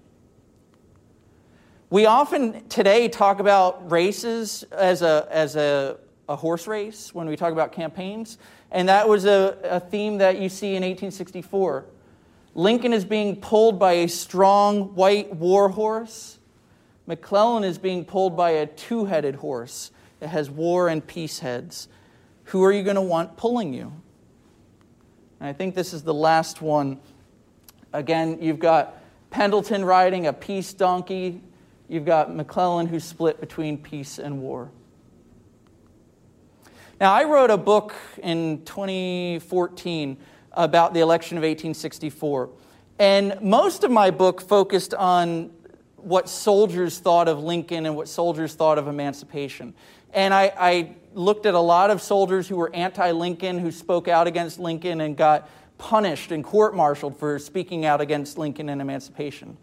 We often today talk about races as a, as a, a horse race when we talk about campaigns. And that was a, a theme that you see in 1864. Lincoln is being pulled by a strong white war horse. McClellan is being pulled by a two headed horse that has war and peace heads. Who are you going to want pulling you? And I think this is the last one. Again, you've got Pendleton riding a peace donkey. You've got McClellan who's split between peace and war. Now, I wrote a book in 2014 about the election of 1864. And most of my book focused on what soldiers thought of Lincoln and what soldiers thought of emancipation. And I, I looked at a lot of soldiers who were anti Lincoln, who spoke out against Lincoln and got punished and court martialed for speaking out against Lincoln and emancipation.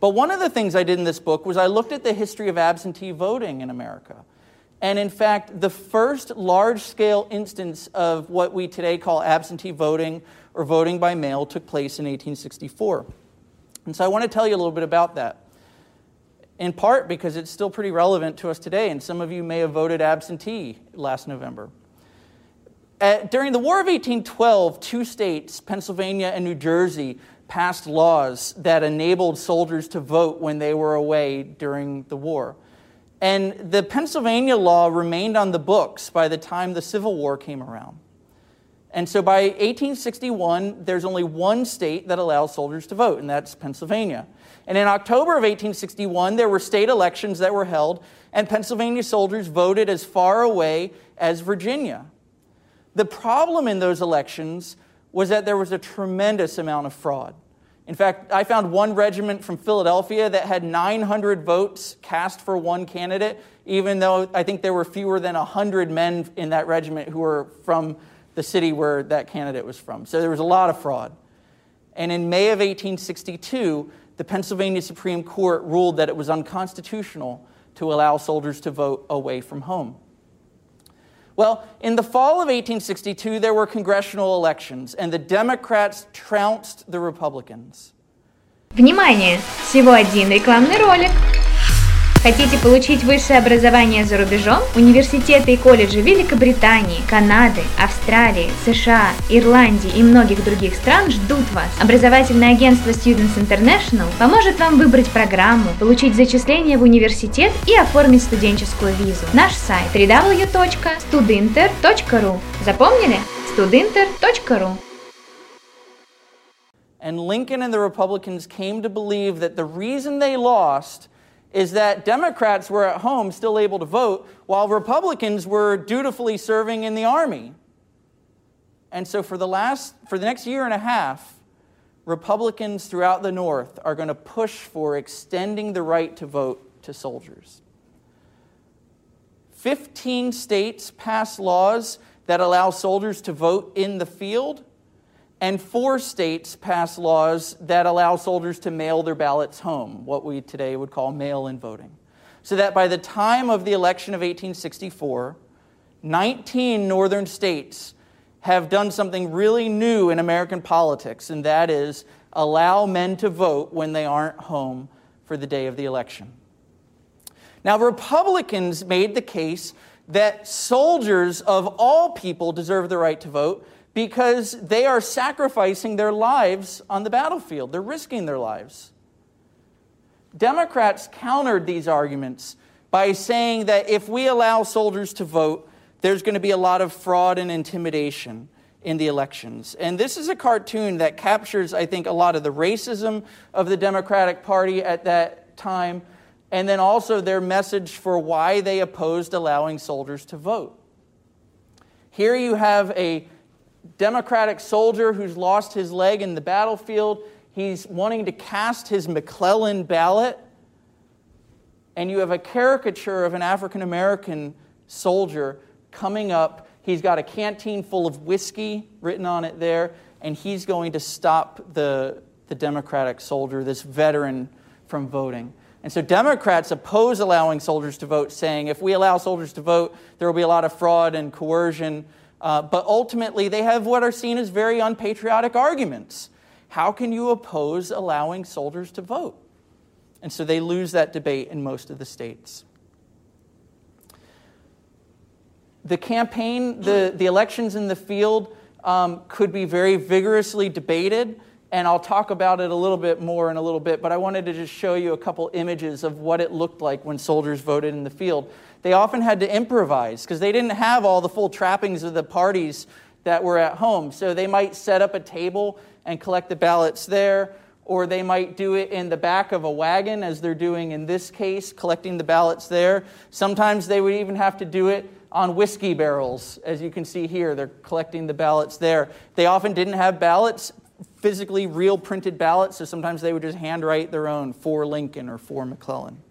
But one of the things I did in this book was I looked at the history of absentee voting in America. And in fact, the first large scale instance of what we today call absentee voting or voting by mail took place in 1864. And so I want to tell you a little bit about that. In part because it's still pretty relevant to us today, and some of you may have voted absentee last November. At, during the War of 1812, two states, Pennsylvania and New Jersey, passed laws that enabled soldiers to vote when they were away during the war. And the Pennsylvania law remained on the books by the time the Civil War came around. And so by 1861, there's only one state that allows soldiers to vote, and that's Pennsylvania. And in October of 1861, there were state elections that were held, and Pennsylvania soldiers voted as far away as Virginia. The problem in those elections was that there was a tremendous amount of fraud. In fact, I found one regiment from Philadelphia that had 900 votes cast for one candidate, even though I think there were fewer than 100 men in that regiment who were from the city where that candidate was from. So there was a lot of fraud. And in May of 1862, the Pennsylvania Supreme Court ruled that it was unconstitutional to allow soldiers to vote away from home. Well, in the fall of 1862, there were congressional elections, and the Democrats trounced the Republicans. Внимание! Всего один рекламный ролик. Хотите получить высшее образование за рубежом? Университеты и колледжи Великобритании, Канады, Австралии, США, Ирландии и многих других стран ждут вас. Образовательное агентство Students International поможет вам выбрать программу, получить зачисление в университет и оформить студенческую визу. Наш сайт www.studinter.ru Запомнили? studinter.ru And Lincoln and the Republicans came to believe that the reason they lost is that Democrats were at home still able to vote while Republicans were dutifully serving in the army. And so for the last for the next year and a half, Republicans throughout the North are going to push for extending the right to vote to soldiers. 15 states pass laws that allow soldiers to vote in the field and four states pass laws that allow soldiers to mail their ballots home, what we today would call mail in voting. So that by the time of the election of 1864, 19 northern states have done something really new in American politics, and that is allow men to vote when they aren't home for the day of the election. Now, Republicans made the case that soldiers of all people deserve the right to vote because they are sacrificing their lives on the battlefield. They're risking their lives. Democrats countered these arguments by saying that if we allow soldiers to vote, there's going to be a lot of fraud and intimidation in the elections. And this is a cartoon that captures, I think, a lot of the racism of the Democratic Party at that time, and then also their message for why they opposed allowing soldiers to vote. Here you have a Democratic soldier who's lost his leg in the battlefield. He's wanting to cast his McClellan ballot. And you have a caricature of an African American soldier coming up. He's got a canteen full of whiskey written on it there, and he's going to stop the, the Democratic soldier, this veteran, from voting. And so Democrats oppose allowing soldiers to vote, saying if we allow soldiers to vote, there will be a lot of fraud and coercion uh, but ultimately, they have what are seen as very unpatriotic arguments. How can you oppose allowing soldiers to vote? And so they lose that debate in most of the states. The campaign, the, the elections in the field um, could be very vigorously debated, and I'll talk about it a little bit more in a little bit, but I wanted to just show you a couple images of what it looked like when soldiers voted in the field they often had to improvise because they didn't have all the full trappings of the parties that were at home. So they might set up a table and collect the ballots there, or they might do it in the back of a wagon, as they're doing in this case, collecting the ballots there. Sometimes they would even have to do it on whiskey barrels, as you can see here. They're collecting the ballots there. They often didn't have ballots, physically real printed ballots, so sometimes they would just handwrite their own for Lincoln or for McClellan.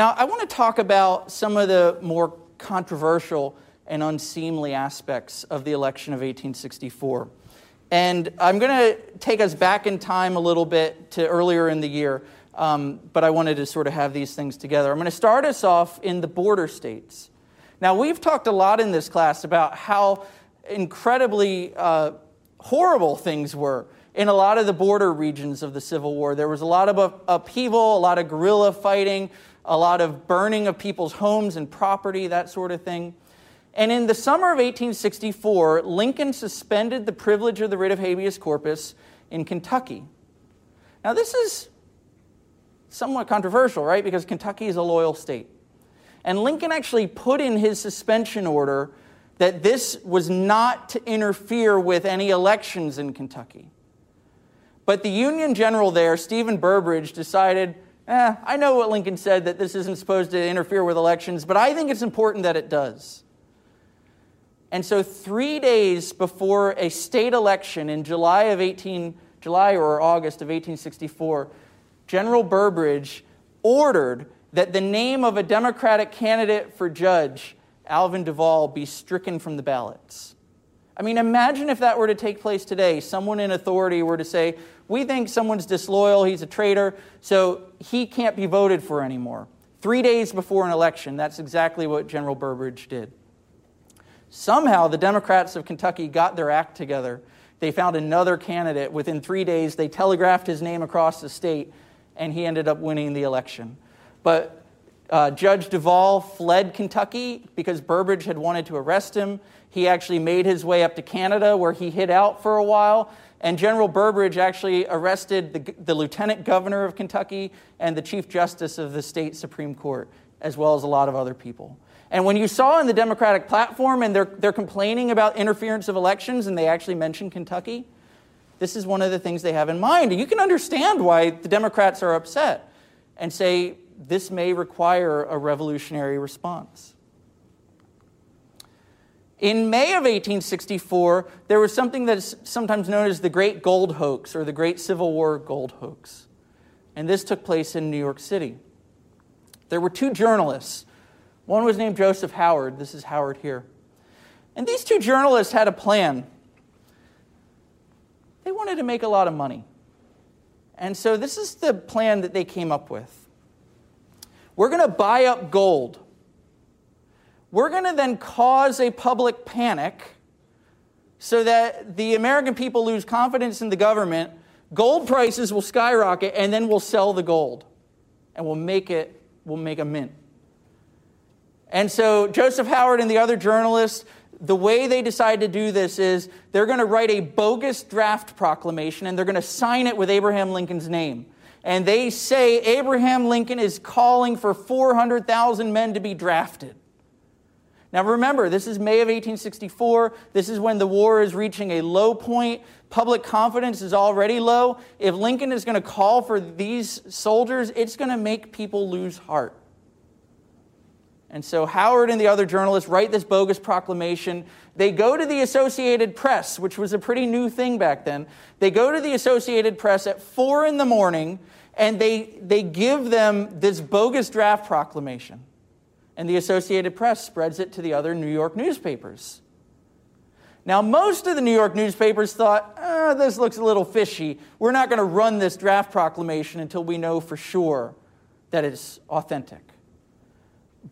Now, I want to talk about some of the more controversial and unseemly aspects of the election of 1864. And I'm going to take us back in time a little bit to earlier in the year, um, but I wanted to sort of have these things together. I'm going to start us off in the border states. Now, we've talked a lot in this class about how incredibly uh, horrible things were in a lot of the border regions of the Civil War. There was a lot of upheaval, a lot of guerrilla fighting, a lot of burning of people's homes and property, that sort of thing. And in the summer of 1864, Lincoln suspended the privilege of the writ of habeas corpus in Kentucky. Now, this is somewhat controversial, right? Because Kentucky is a loyal state. And Lincoln actually put in his suspension order that this was not to interfere with any elections in Kentucky. But the Union general there, Stephen Burbridge, decided eh, I know what Lincoln said that this isn't supposed to interfere with elections, but I think it's important that it does. And so, three days before a state election in July of 18, July or August of 1864, General Burbridge ordered that the name of a Democratic candidate for judge, Alvin Duvall, be stricken from the ballots. I mean, imagine if that were to take place today. Someone in authority were to say, We think someone's disloyal, he's a traitor, so he can't be voted for anymore. Three days before an election, that's exactly what General Burbridge did. Somehow, the Democrats of Kentucky got their act together. They found another candidate. Within three days, they telegraphed his name across the state, and he ended up winning the election. But uh, Judge Duvall fled Kentucky because Burbridge had wanted to arrest him. He actually made his way up to Canada, where he hid out for a while. And General Burbridge actually arrested the, the lieutenant governor of Kentucky and the chief justice of the state Supreme Court, as well as a lot of other people. And when you saw in the Democratic platform and they're, they're complaining about interference of elections and they actually mention Kentucky, this is one of the things they have in mind. And you can understand why the Democrats are upset and say this may require a revolutionary response. In May of 1864, there was something that is sometimes known as the Great Gold Hoax or the Great Civil War Gold Hoax. And this took place in New York City. There were two journalists one was named Joseph Howard. This is Howard here. And these two journalists had a plan. They wanted to make a lot of money. And so this is the plan that they came up with. We're going to buy up gold. We're going to then cause a public panic so that the American people lose confidence in the government. Gold prices will skyrocket, and then we'll sell the gold. And we'll make it, we'll make a mint. And so Joseph Howard and the other journalists, the way they decide to do this is they're going to write a bogus draft proclamation and they're going to sign it with Abraham Lincoln's name. And they say Abraham Lincoln is calling for 400,000 men to be drafted. Now remember, this is May of 1864. This is when the war is reaching a low point. Public confidence is already low. If Lincoln is going to call for these soldiers, it's going to make people lose heart. And so Howard and the other journalists write this bogus proclamation. They go to the Associated Press, which was a pretty new thing back then. They go to the Associated Press at four in the morning and they, they give them this bogus draft proclamation. And the Associated Press spreads it to the other New York newspapers. Now, most of the New York newspapers thought, oh, this looks a little fishy. We're not going to run this draft proclamation until we know for sure that it's authentic.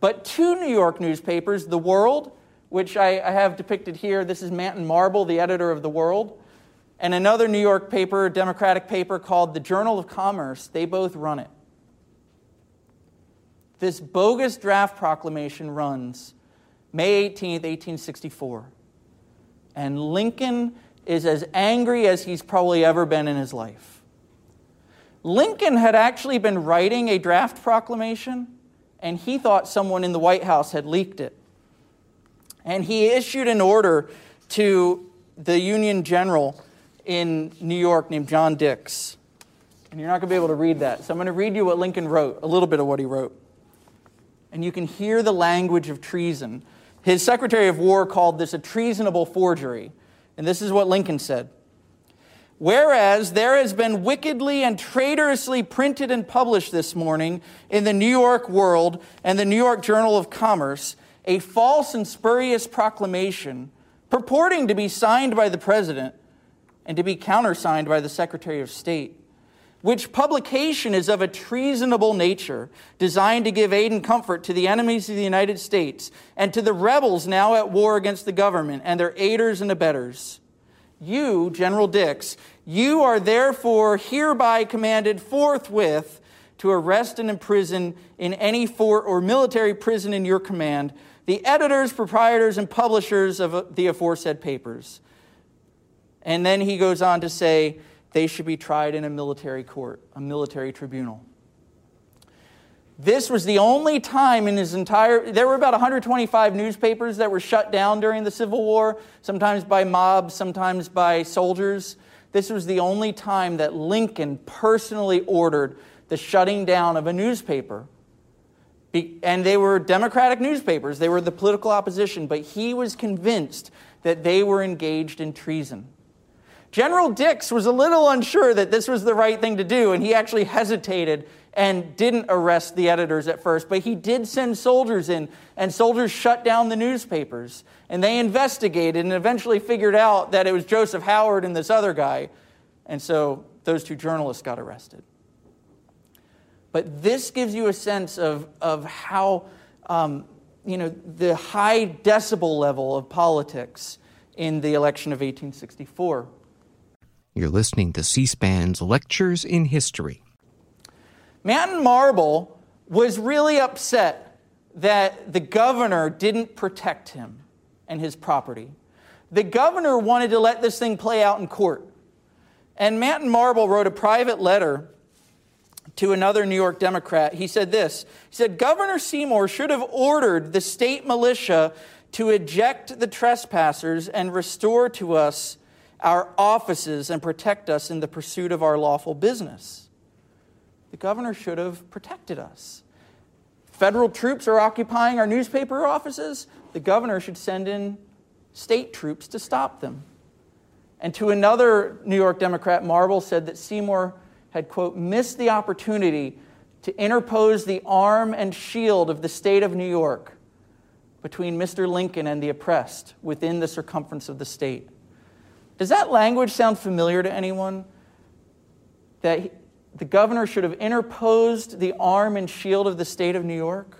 But two New York newspapers, The World, which I, I have depicted here, this is Manton Marble, the editor of The World, and another New York paper, Democratic paper called the Journal of Commerce, they both run it. This bogus draft proclamation runs May 18, 1864. And Lincoln is as angry as he's probably ever been in his life. Lincoln had actually been writing a draft proclamation and he thought someone in the White House had leaked it. And he issued an order to the Union General in New York named John Dix. And you're not going to be able to read that. So I'm going to read you what Lincoln wrote, a little bit of what he wrote. And you can hear the language of treason. His Secretary of War called this a treasonable forgery. And this is what Lincoln said Whereas there has been wickedly and traitorously printed and published this morning in the New York World and the New York Journal of Commerce a false and spurious proclamation purporting to be signed by the President and to be countersigned by the Secretary of State, which publication is of a treasonable nature, designed to give aid and comfort to the enemies of the United States and to the rebels now at war against the government and their aiders and abettors you, General Dix, you are therefore hereby commanded forthwith to arrest and imprison in any fort or military prison in your command the editors, proprietors, and publishers of the aforesaid papers. And then he goes on to say they should be tried in a military court, a military tribunal. This was the only time in his entire, there were about 125 newspapers that were shut down during the Civil War, sometimes by mobs, sometimes by soldiers. This was the only time that Lincoln personally ordered the shutting down of a newspaper. And they were Democratic newspapers, they were the political opposition, but he was convinced that they were engaged in treason. General Dix was a little unsure that this was the right thing to do, and he actually hesitated and didn't arrest the editors at first, but he did send soldiers in, and soldiers shut down the newspapers. And they investigated and eventually figured out that it was Joseph Howard and this other guy. And so those two journalists got arrested. But this gives you a sense of, of how, um, you know, the high decibel level of politics in the election of 1864. You're listening to C SPAN's Lectures in History. Manton Marble was really upset that the governor didn't protect him and his property. The governor wanted to let this thing play out in court. And Manton Marble wrote a private letter to another New York Democrat. He said this He said, Governor Seymour should have ordered the state militia to eject the trespassers and restore to us our offices and protect us in the pursuit of our lawful business. The governor should have protected us. Federal troops are occupying our newspaper offices. The governor should send in state troops to stop them. And to another New York Democrat, Marble said that Seymour had, quote, missed the opportunity to interpose the arm and shield of the state of New York between Mr. Lincoln and the oppressed within the circumference of the state. Does that language sound familiar to anyone? That the governor should have interposed the arm and shield of the state of New York?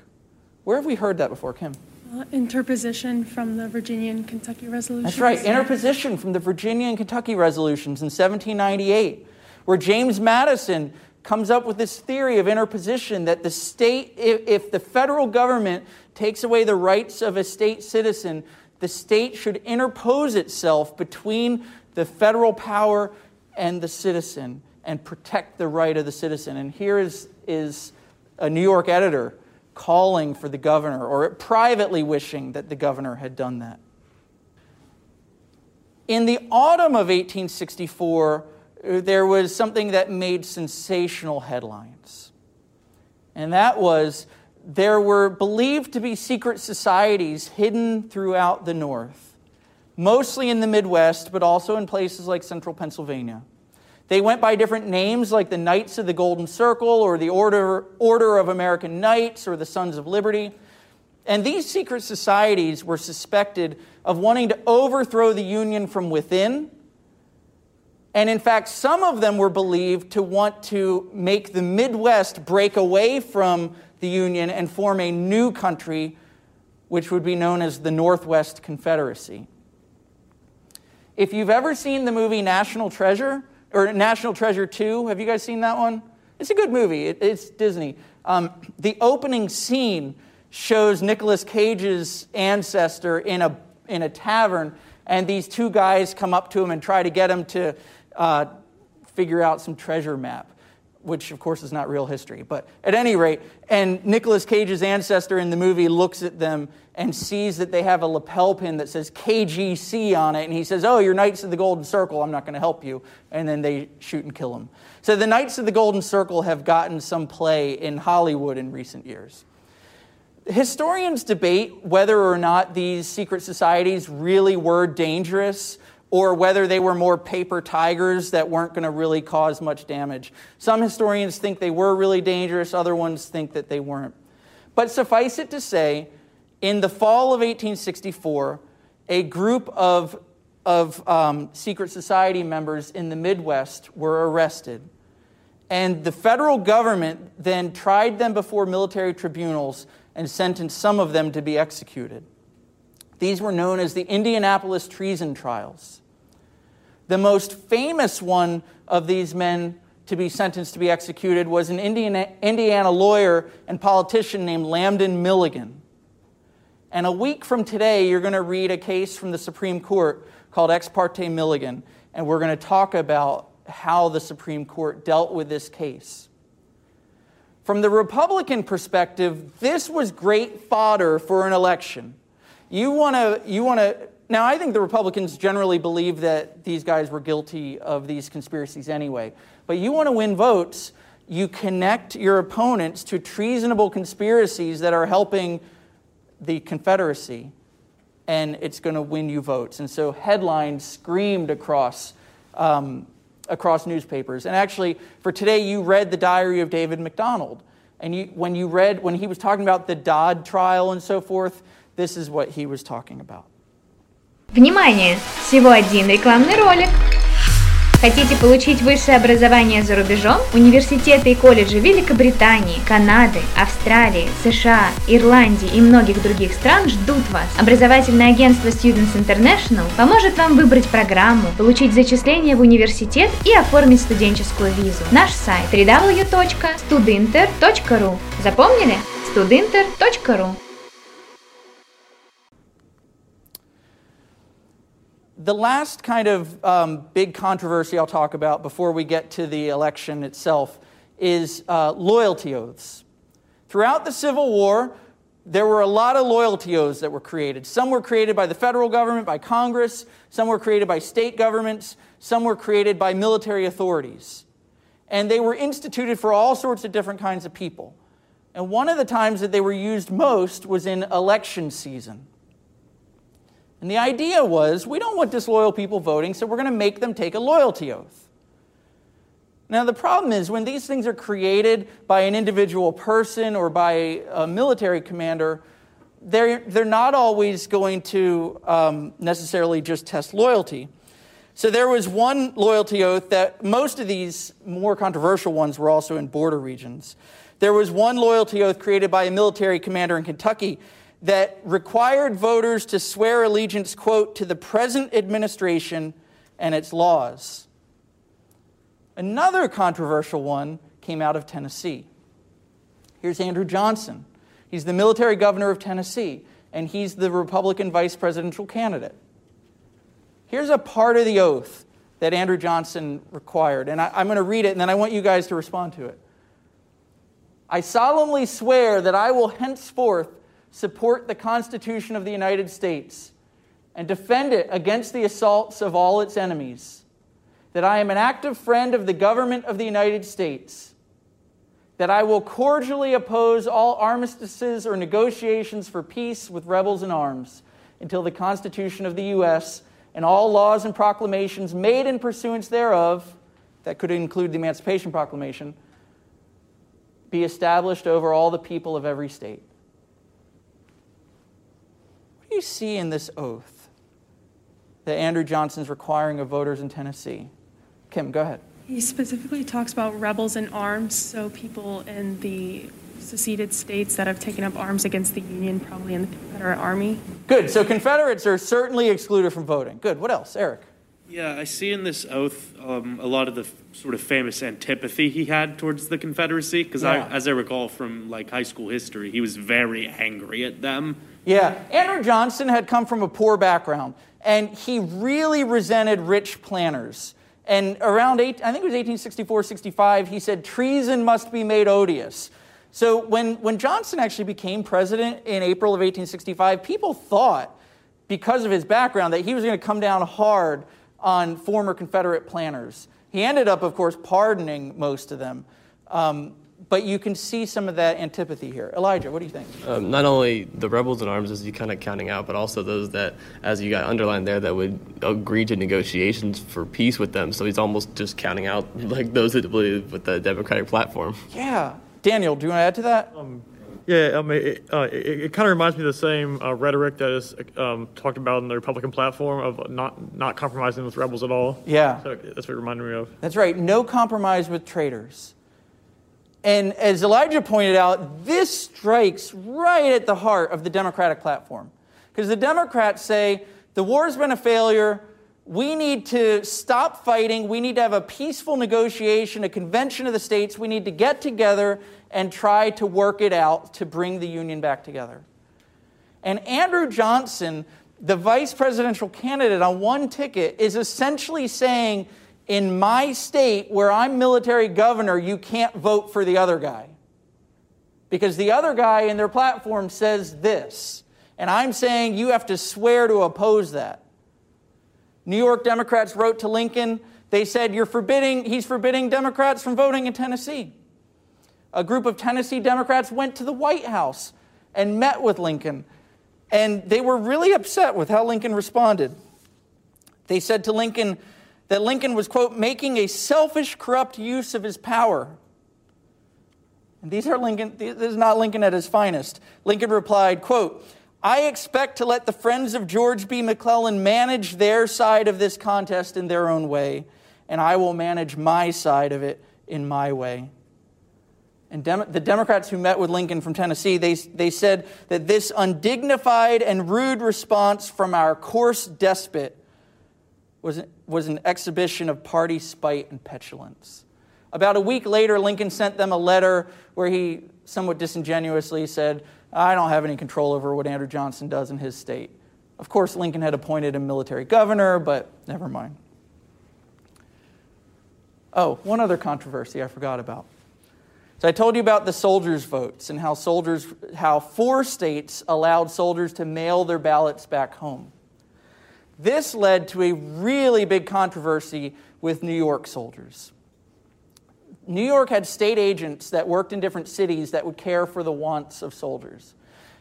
Where have we heard that before, Kim? Uh, interposition from the Virginia and Kentucky resolutions. That's right, interposition from the Virginia and Kentucky resolutions in 1798, where James Madison comes up with this theory of interposition that the state, if, if the federal government takes away the rights of a state citizen, the state should interpose itself between the federal power and the citizen and protect the right of the citizen. And here is, is a New York editor calling for the governor or privately wishing that the governor had done that. In the autumn of 1864, there was something that made sensational headlines. And that was there were believed to be secret societies hidden throughout the North, mostly in the Midwest, but also in places like central Pennsylvania. They went by different names like the Knights of the Golden Circle or the Order, Order of American Knights or the Sons of Liberty. And these secret societies were suspected of wanting to overthrow the Union from within. And in fact, some of them were believed to want to make the Midwest break away from the Union and form a new country, which would be known as the Northwest Confederacy. If you've ever seen the movie National Treasure, or National Treasure 2, have you guys seen that one? It's a good movie, it, it's Disney. Um, the opening scene shows Nicolas Cage's ancestor in a, in a tavern, and these two guys come up to him and try to get him to uh, figure out some treasure map which of course is not real history. But at any rate, and Nicolas Cage's ancestor in the movie looks at them and sees that they have a lapel pin that says KGC on it, and he says, Oh, you're Knights of the Golden Circle, I'm not going to help you. And then they shoot and kill him. So the Knights of the Golden Circle have gotten some play in Hollywood in recent years. Historians debate whether or not these secret societies really were dangerous or whether they were more paper tigers that weren't going to really cause much damage. Some historians think they were really dangerous, other ones think that they weren't. But suffice it to say, in the fall of 1864, a group of, of um, secret society members in the Midwest were arrested. And the federal government then tried them before military tribunals and sentenced some of them to be executed. These were known as the Indianapolis treason trials. The most famous one of these men to be sentenced to be executed was an Indiana, Indiana lawyer and politician named Lambdin Milligan. And a week from today, you're going to read a case from the Supreme Court called Ex parte Milligan, and we're going to talk about how the Supreme Court dealt with this case. From the Republican perspective, this was great fodder for an election. You want to you want to now I think the Republicans generally believe that these guys were guilty of these conspiracies anyway. But you want to win votes, you connect your opponents to treasonable conspiracies that are helping the Confederacy, and it's going to win you votes. And so headlines screamed across. Um, across newspapers. And actually, for today, you read the diary of David McDonald. And you, when you read, when he was talking about the Dodd trial and so forth, this is what he was talking about. Внимание! Всего один рекламный ролик. Хотите получить высшее образование за рубежом? Университеты и колледжи Великобритании, Канады, Австралии, США, Ирландии и многих других стран ждут вас. Образовательное агентство Students International поможет вам выбрать программу, получить зачисление в университет и оформить студенческую визу. Наш сайт www.studinter.ru Запомнили? studinter.ru The last kind of um, big controversy I'll talk about before we get to the election itself is uh, loyalty oaths. Throughout the Civil War, there were a lot of loyalty oaths that were created. Some were created by the federal government, by Congress, some were created by state governments, some were created by military authorities. And they were instituted for all sorts of different kinds of people. And one of the times that they were used most was in election season. And the idea was we don't want disloyal people voting, so we're going to make them take a loyalty oath. Now, the problem is when these things are created by an individual person or by a military commander, they're, they're not always going to um, necessarily just test loyalty. So, there was one loyalty oath that most of these more controversial ones were also in border regions. There was one loyalty oath created by a military commander in Kentucky that required voters to swear allegiance, quote, to the present administration and its laws. Another controversial one came out of Tennessee. Here's Andrew Johnson. He's the military governor of Tennessee, and he's the Republican vice presidential candidate. Here's a part of the oath that Andrew Johnson required, and I, am going to read it, and then I want you guys to respond to it. I solemnly swear that I will henceforth support the Constitution of the United States and defend it against the assaults of all its enemies, that I am an active friend of the government of the United States, that I will cordially oppose all armistices or negotiations for peace with rebels in arms until the Constitution of the U.S. and all laws and proclamations made in pursuance thereof, that could include the Emancipation Proclamation, be established over all the people of every state. What do you see in this oath that Andrew Johnson's requiring of voters in Tennessee? Kim, go ahead. He specifically talks about rebels in arms, so people in the seceded states that have taken up arms against the Union, probably in the Confederate Army. Good. So Confederates are certainly excluded from voting. Good. What else? Eric. Yeah, I see in this oath um, a lot of the f- sort of famous antipathy he had towards the Confederacy, because Yeah. as I recall from like high school history, he was very angry at them. Yeah, Andrew Johnson had come from a poor background, and he really resented rich planners. And around, eight, I think it was 1864, 65, he said, treason must be made odious. So when, when Johnson actually became president in April of 1865, people thought, because of his background, that he was going to come down hard on former Confederate planners. He ended up, of course, pardoning most of them. Um, but you can see some of that antipathy here. Elijah, what do you think? Um, not only the rebels in arms is you kind of counting out, but also those that, as you got underlined there, that would agree to negotiations for peace with them. So he's almost just counting out like those that believe with the Democratic platform. Yeah. Daniel, do you want to add to that? Yeah, I mean, it, uh, it, it kind of reminds me of the same uh, rhetoric that is um, talked about in the Republican platform of not not compromising with rebels at all. Yeah. So that's what it reminded me of. That's right. No compromise with traitors. And as Elijah pointed out, this strikes right at the heart of the Democratic platform. Because the Democrats say the war's been a failure. We need to stop fighting. We need to have a peaceful negotiation, a convention of the states. We need to get together and try to work it out to bring the Union back together. And Andrew Johnson, the vice presidential candidate on one ticket, is essentially saying, in my state where I'm military governor, you can't vote for the other guy. Because the other guy in their platform says this. And I'm saying you have to swear to oppose that. New York Democrats wrote to Lincoln. They said, You're forbidding, he's forbidding Democrats from voting in Tennessee. A group of Tennessee Democrats went to the White House and met with Lincoln. And they were really upset with how Lincoln responded. They said to Lincoln that Lincoln was, quote, making a selfish, corrupt use of his power. And these are Lincoln, this is not Lincoln at his finest. Lincoln replied, quote, I expect to let the friends of George B. McClellan manage their side of this contest in their own way, and I will manage my side of it in my way. And Dem- the Democrats who met with Lincoln from Tennessee, they, they said that this undignified and rude response from our coarse despot was, was an exhibition of party spite and petulance. About a week later, Lincoln sent them a letter where he somewhat disingenuously said, I don't have any control over what Andrew Johnson does in his state. Of course, Lincoln had appointed a military governor, but never mind. Oh, one other controversy I forgot about. So I told you about the soldiers' votes and how soldiers, how four states allowed soldiers to mail their ballots back home. This led to a really big controversy with New York soldiers. New York had state agents that worked in different cities that would care for the wants of soldiers.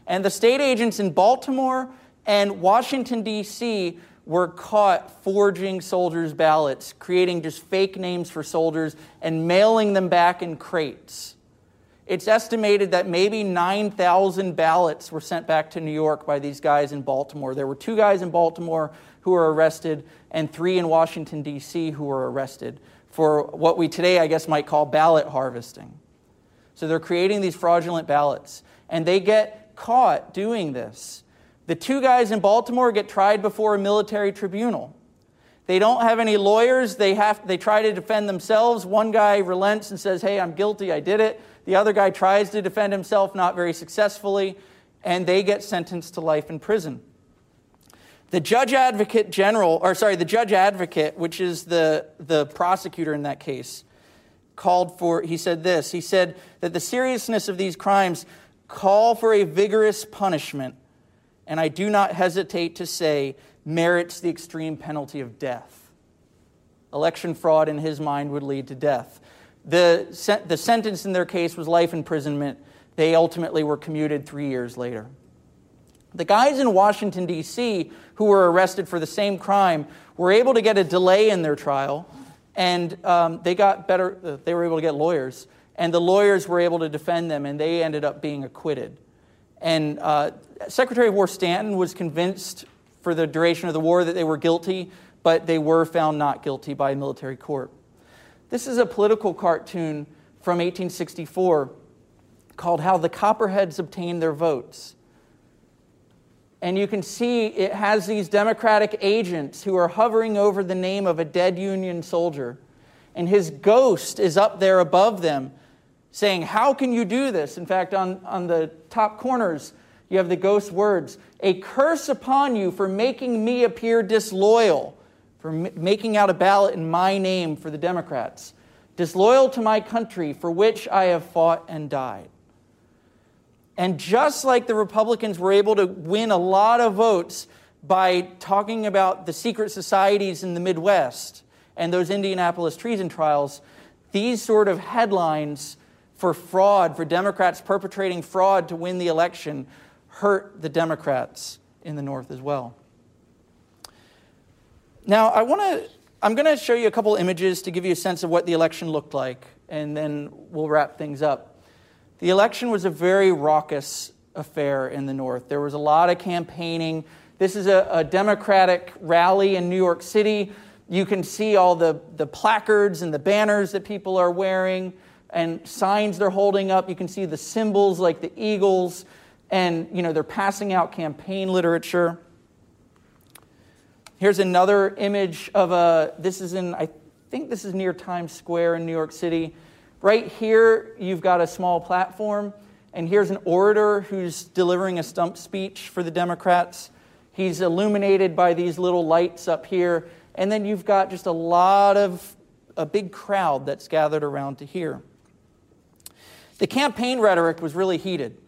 And the state agents in Baltimore and Washington, D.C. were caught forging soldiers' ballots, creating just fake names for soldiers, and mailing them back in crates. It's estimated that maybe 9,000 ballots were sent back to New York by these guys in Baltimore. There were two guys in Baltimore who were arrested, and three in Washington, D.C., who were arrested for what we today, I guess, might call ballot harvesting. So they're creating these fraudulent ballots, and they get caught doing this. The two guys in Baltimore get tried before a military tribunal. They don't have any lawyers. They, have, they try to defend themselves. One guy relents and says, Hey, I'm guilty, I did it. The other guy tries to defend himself, not very successfully, and they get sentenced to life in prison. The judge advocate general, or sorry, the judge advocate, which is the, the prosecutor in that case, called for, he said this. He said that the seriousness of these crimes call for a vigorous punishment, and I do not hesitate to say merits the extreme penalty of death. Election fraud, in his mind, would lead to death. The, the sentence in their case was life imprisonment. They ultimately were commuted three years later. The guys in Washington, D.C., who were arrested for the same crime, were able to get a delay in their trial, and um, they got better, uh, they were able to get lawyers, and the lawyers were able to defend them, and they ended up being acquitted. And uh, Secretary of War Stanton was convinced for the duration of the war that they were guilty, but they were found not guilty by a military court. This is a political cartoon from 1864 called How the Copperheads Obtained Their Votes. And you can see it has these Democratic agents who are hovering over the name of a dead Union soldier. And his ghost is up there above them saying, How can you do this? In fact, on, on the top corners, you have the ghost words A curse upon you for making me appear disloyal, for m- making out a ballot in my name for the Democrats, disloyal to my country for which I have fought and died. And just like the Republicans were able to win a lot of votes by talking about the secret societies in the Midwest and those Indianapolis treason trials, these sort of headlines for fraud, for Democrats perpetrating fraud to win the election, hurt the Democrats in the North as well. Now, I want to I'm going to show you a couple images to give you a sense of what the election looked like, and then we'll wrap things up. The election was a very raucous affair in the North. There was a lot of campaigning. This is a, a Democratic rally in New York City. You can see all the, the placards and the banners that people are wearing and signs they're holding up. You can see the symbols like the eagles, and you know they're passing out campaign literature. Here's another image of a. This is in I think this is near Times Square in New York City. Right here, you've got a small platform, and here's an orator who's delivering a stump speech for the Democrats. He's illuminated by these little lights up here, and then you've got just a lot of a big crowd that's gathered around to hear. The campaign rhetoric was really heated.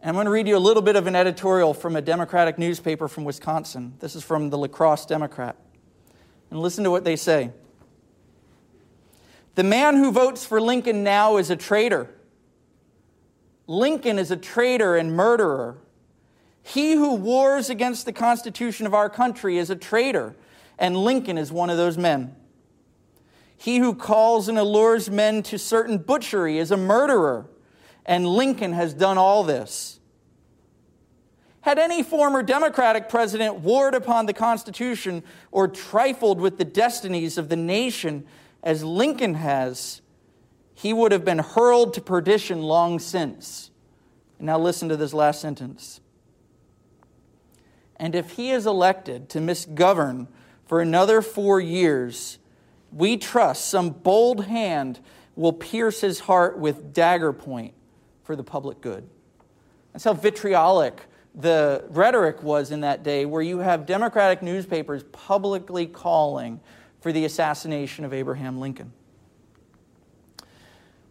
And I'm going to read you a little bit of an editorial from a Democratic newspaper from Wisconsin. This is from the La Crosse Democrat. And listen to what they say. The man who votes for Lincoln now is a traitor. Lincoln is a traitor and murderer. He who wars against the Constitution of our country is a traitor, and Lincoln is one of those men. He who calls and allures men to certain butchery is a murderer, and Lincoln has done all this. Had any former Democratic president warred upon the Constitution or trifled with the destinies of the nation as Lincoln has, he would have been hurled to perdition long since. now, listen to this last sentence. And if he is elected to misgovern for another four years, we trust some bold hand will pierce his heart with dagger point for the public good. That's how vitriolic the rhetoric was in that day, where you have Democratic newspapers publicly calling for the assassination of Abraham Lincoln.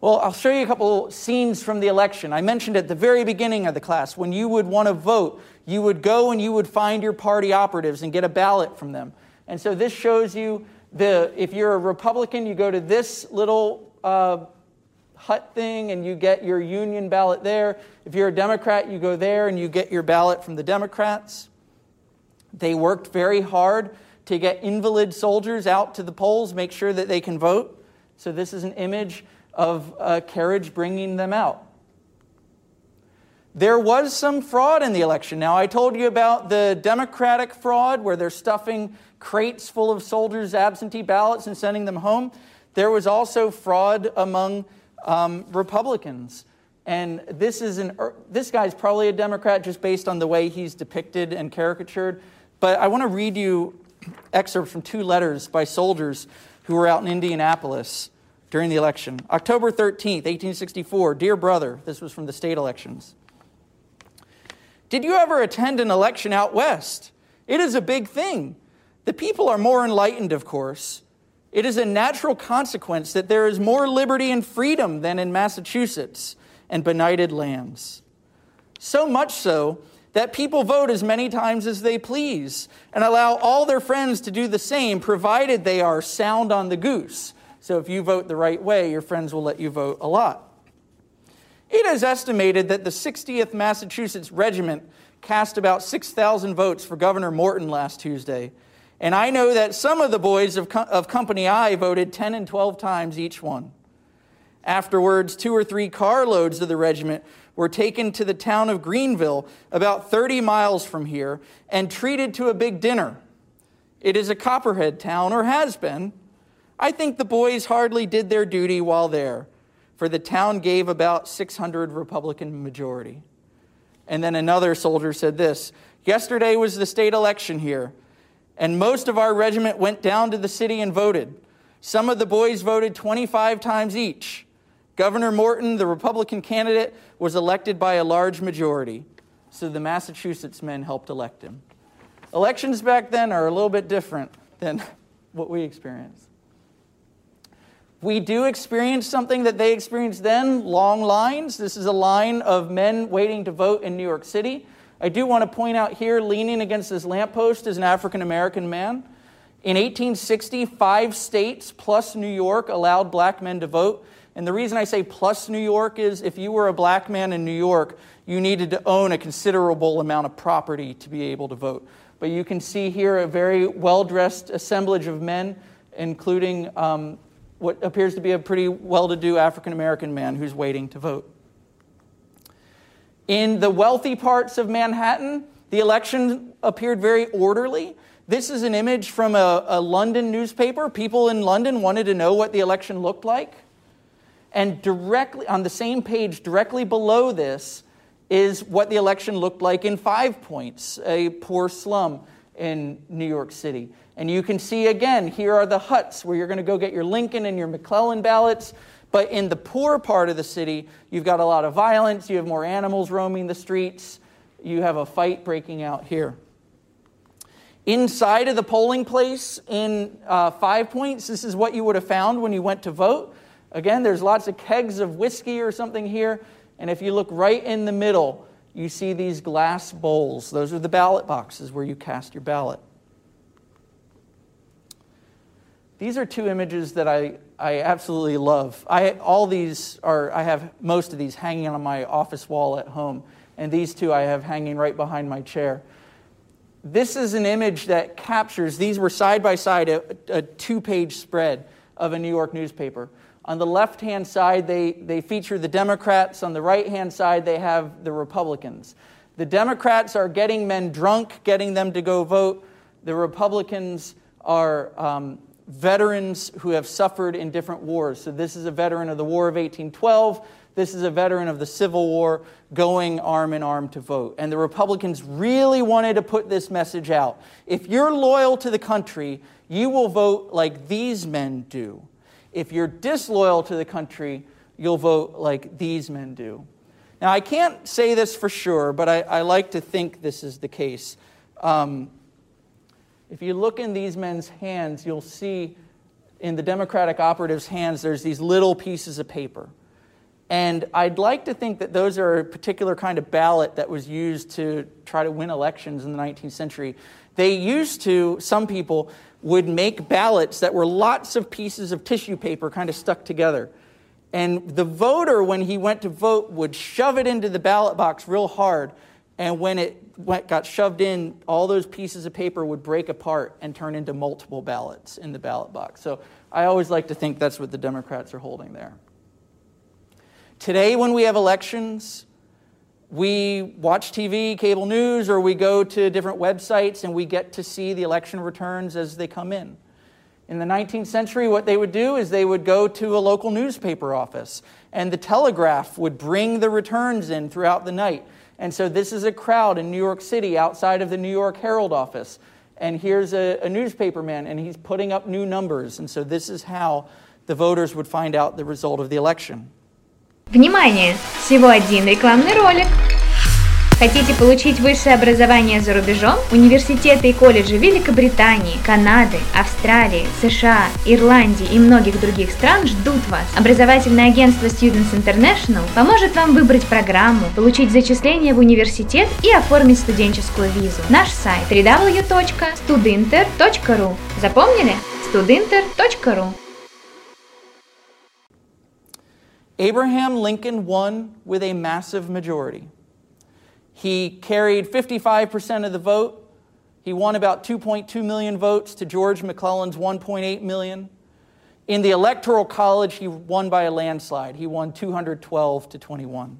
Well, I'll show you a couple scenes from the election. I mentioned at the very beginning of the class when you would want to vote, you would go and you would find your party operatives and get a ballot from them. And so this shows you the if you're a Republican, you go to this little uh, hut thing and you get your union ballot there. If you're a Democrat, you go there and you get your ballot from the Democrats. They worked very hard to get invalid soldiers out to the polls, make sure that they can vote. So this is an image of a carriage bringing them out. There was some fraud in the election. Now, I told you about the Democratic fraud where they're stuffing crates full of soldiers' absentee ballots and sending them home. There was also fraud among um, Republicans. And this, is an, er, this guy's probably a Democrat just based on the way he's depicted and caricatured. But I want to read you excerpts from two letters by soldiers who were out in Indianapolis during the election. October 13th, 1864. Dear brother, this was from the state elections. Did you ever attend an election out west? It is a big thing. The people are more enlightened, of course. It is a natural consequence that there is more liberty and freedom than in Massachusetts and benighted lands. So much so that people vote as many times as they please and allow all their friends to do the same, provided they are sound on the goose so if you vote the right way, your friends will let you vote a lot. It is estimated that the 60th Massachusetts Regiment cast about 6,000 votes for Governor Morton last Tuesday. And I know that some of the boys of, Co- of Company I voted 10 and 12 times each one. Afterwards, two or three carloads of the regiment were taken to the town of Greenville, about 30 miles from here, and treated to a big dinner. It is a Copperhead town, or has been, I think the boys hardly did their duty while there, for the town gave about 600 Republican majority. And then another soldier said this Yesterday was the state election here, and most of our regiment went down to the city and voted. Some of the boys voted 25 times each. Governor Morton, the Republican candidate, was elected by a large majority, so the Massachusetts men helped elect him. Elections back then are a little bit different than what we experience. We do experience something that they experienced then long lines. This is a line of men waiting to vote in New York City. I do want to point out here, leaning against this lamppost is an African American man. In 1860, five states plus New York allowed black men to vote. And the reason I say plus New York is if you were a black man in New York, you needed to own a considerable amount of property to be able to vote. But you can see here a very well dressed assemblage of men, including um, what appears to be a pretty well to do African American man who's waiting to vote. In the wealthy parts of Manhattan, the election appeared very orderly. This is an image from a, a, London newspaper. People in London wanted to know what the election looked like. And directly on the same page, directly below this, is what the election looked like in Five Points, a poor slum in New York City. And you can see again, here are the huts where you're going to go get your Lincoln and your McClellan ballots. But in the poor part of the city, you've got a lot of violence, you have more animals roaming the streets, you have a fight breaking out here. Inside of the polling place in uh, Five Points, this is what you would have found when you went to vote. Again, there's lots of kegs of whiskey or something here. And if you look right in the middle, you see these glass bowls. Those are the ballot boxes where you cast your ballot. These are two images that I, I absolutely love. I, all these are, I have most of these hanging on my office wall at home, and these two I have hanging right behind my chair. This is an image that captures, these were side by side, a, a two page spread of a New York newspaper. On the left hand side, they, they feature the Democrats. On the right hand side, they have the Republicans. The Democrats are getting men drunk, getting them to go vote. The Republicans are um, veterans who have suffered in different wars. So, this is a veteran of the War of 1812. This is a veteran of the Civil War going arm in arm to vote. And the Republicans really wanted to put this message out. If you're loyal to the country, you will vote like these men do. If you're disloyal to the country, you'll vote like these men do. Now, I can't say this for sure, but I, I like to think this is the case. Um, if you look in these men's hands, you'll see in the Democratic operatives' hands, there's these little pieces of paper. And I'd like to think that those are a particular kind of ballot that was used to try to win elections in the 19th century. They used to, some people would make ballots that were lots of pieces of tissue paper kind of stuck together. And the voter, when he went to vote, would shove it into the ballot box real hard. And when it went, got shoved in, all those pieces of paper would break apart and turn into multiple ballots in the ballot box. So I always like to think that's what the Democrats are holding there. Today, when we have elections, we watch TV, cable news, or we go to different websites and we get to see the election returns as they come in. In the 19th century, what they would do is they would go to a local newspaper office, and the telegraph would bring the returns in throughout the night. And so, this is a crowd in New York City outside of the New York Herald office. And here's a, a newspaper man, and he's putting up new numbers. And so, this is how the voters would find out the result of the election. Внимание! Всего один рекламный ролик. Хотите получить высшее образование за рубежом? Университеты и колледжи Великобритании, Канады, Австралии, США, Ирландии и многих других стран ждут вас. Образовательное агентство Students International поможет вам выбрать программу, получить зачисление в университет и оформить студенческую визу. Наш сайт www.studinter.ru Запомнили? studinter.ru Abraham Lincoln won with a massive majority. He carried 55% of the vote. He won about 2.2 million votes to George McClellan's 1.8 million. In the Electoral College, he won by a landslide. He won 212 to 21.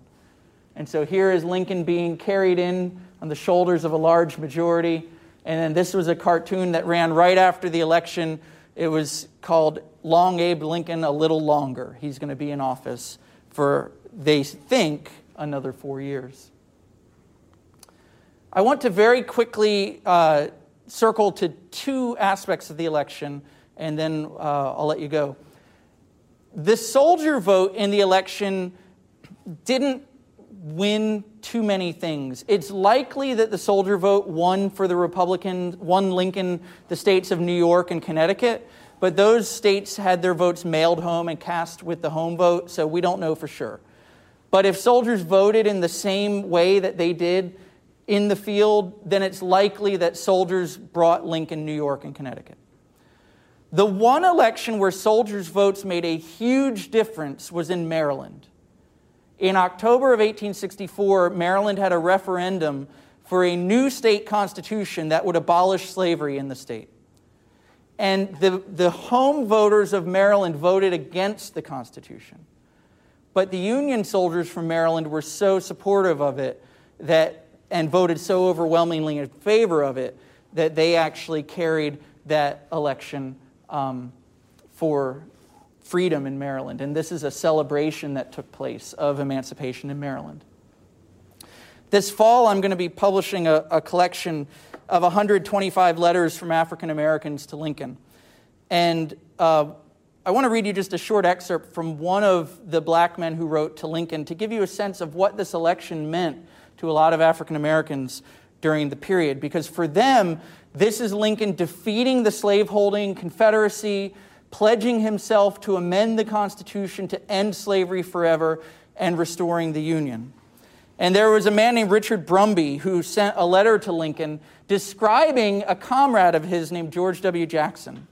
And so here is Lincoln being carried in on the shoulders of a large majority. And then this was a cartoon that ran right after the election. It was called Long Abe Lincoln a Little Longer. He's going to be in office for, they think, another four years. I want to very quickly uh, circle to two aspects of the election, and then uh, I'll let you go. The soldier vote in the election didn't win too many things. It's likely that the soldier vote won for the Republicans, won Lincoln the states of New York and Connecticut, but those states had their votes mailed home and cast with the home vote, so we don't know for sure. But if soldiers voted in the same way that they did in the field, then it's likely that soldiers brought Lincoln, New York, and Connecticut. The one election where soldiers' votes made a huge difference was in Maryland. In October of 1864, Maryland had a referendum for a new state constitution that would abolish slavery in the state. And the, the home voters of Maryland voted against the Constitution. But the Union soldiers from Maryland were so supportive of it that, and voted so overwhelmingly in favor of it that they actually carried that election um, for freedom in Maryland. And this is a celebration that took place of emancipation in Maryland. This fall, I'm going to be publishing a, a collection of 125 letters from African Americans to Lincoln. And uh, I want to read you just a short excerpt from one of the black men who wrote to Lincoln to give you a sense of what this election meant to a lot of African Americans during the period. Because for them, this is Lincoln defeating the slaveholding Confederacy, pledging himself to amend the Constitution to end slavery forever and restoring the Union. And there was a man named Richard Brumby who sent a letter to Lincoln describing a comrade of his named George W. Jackson.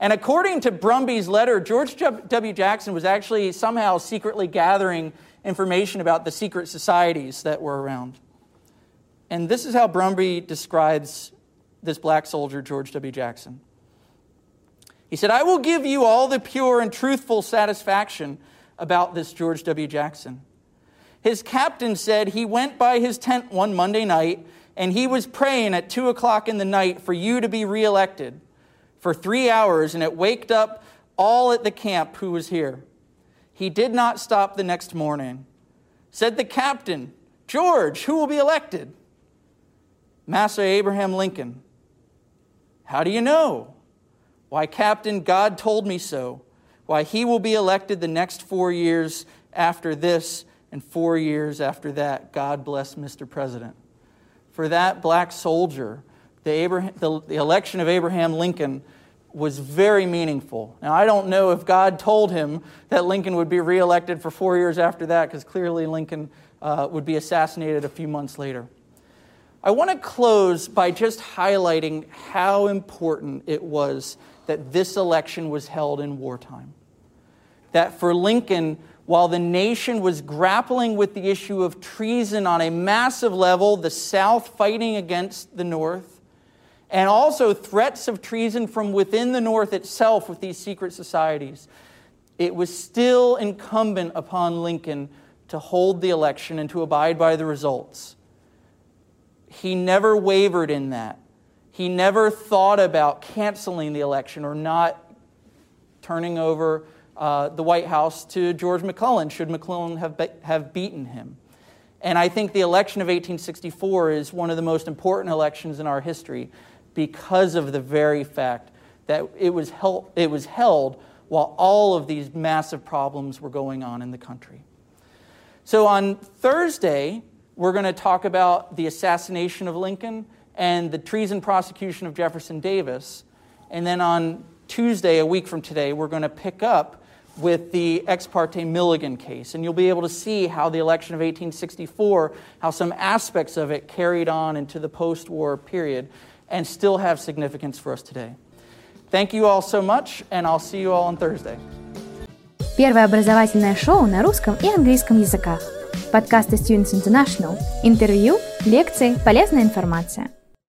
And according to Brumby's letter, George W. Jackson was actually somehow secretly gathering information about the secret societies that were around. And this is how Brumby describes this black soldier, George W. Jackson. He said, I will give you all the pure and truthful satisfaction about this George W. Jackson. His captain said he went by his tent one Monday night and he was praying at 2 o'clock in the night for you to be reelected for three hours, and it waked up all at the camp who was here. He did not stop the next morning. Said the captain, George, who will be elected? Master Abraham Lincoln. How do you know? Why, Captain, God told me so. Why, he will be elected the next four years after this and four years after that. God bless Mr. President. For that black soldier, the, Abraham, the, the election of Abraham Lincoln was very meaningful. Now, I don't know if God told him that Lincoln would be reelected for four years after that, because clearly Lincoln uh, would be assassinated a few months later. I want to close by just highlighting how important it was that this election was held in wartime. That for Lincoln, while the nation was grappling with the issue of treason on a massive level, the South fighting against the North, and also threats of treason from within the North itself with these secret societies, it was still incumbent upon Lincoln to hold the election and to abide by the results. He never wavered in that. He never thought about canceling the election or not turning over uh, the White House to George McClellan, should McClellan have, be- have beaten him. And I think the election of 1864 is one of the most important elections in our history because of the very fact that it was, held, it was held while all of these massive problems were going on in the country. So on Thursday, we're going to talk about the assassination of Lincoln and the treason prosecution of Jefferson Davis. And then on Tuesday, a week from today, we're going to pick up with the ex parte Milligan case. And you'll be able to see how the election of 1864, how some aspects of it carried on into the post war period and still have significance for us today. Thank you all so much, and I'll see you all on Thursday. Первое образовательное шоу на русском и английском языках. Подкасты Students International. Интервью, лекции, полезная информация.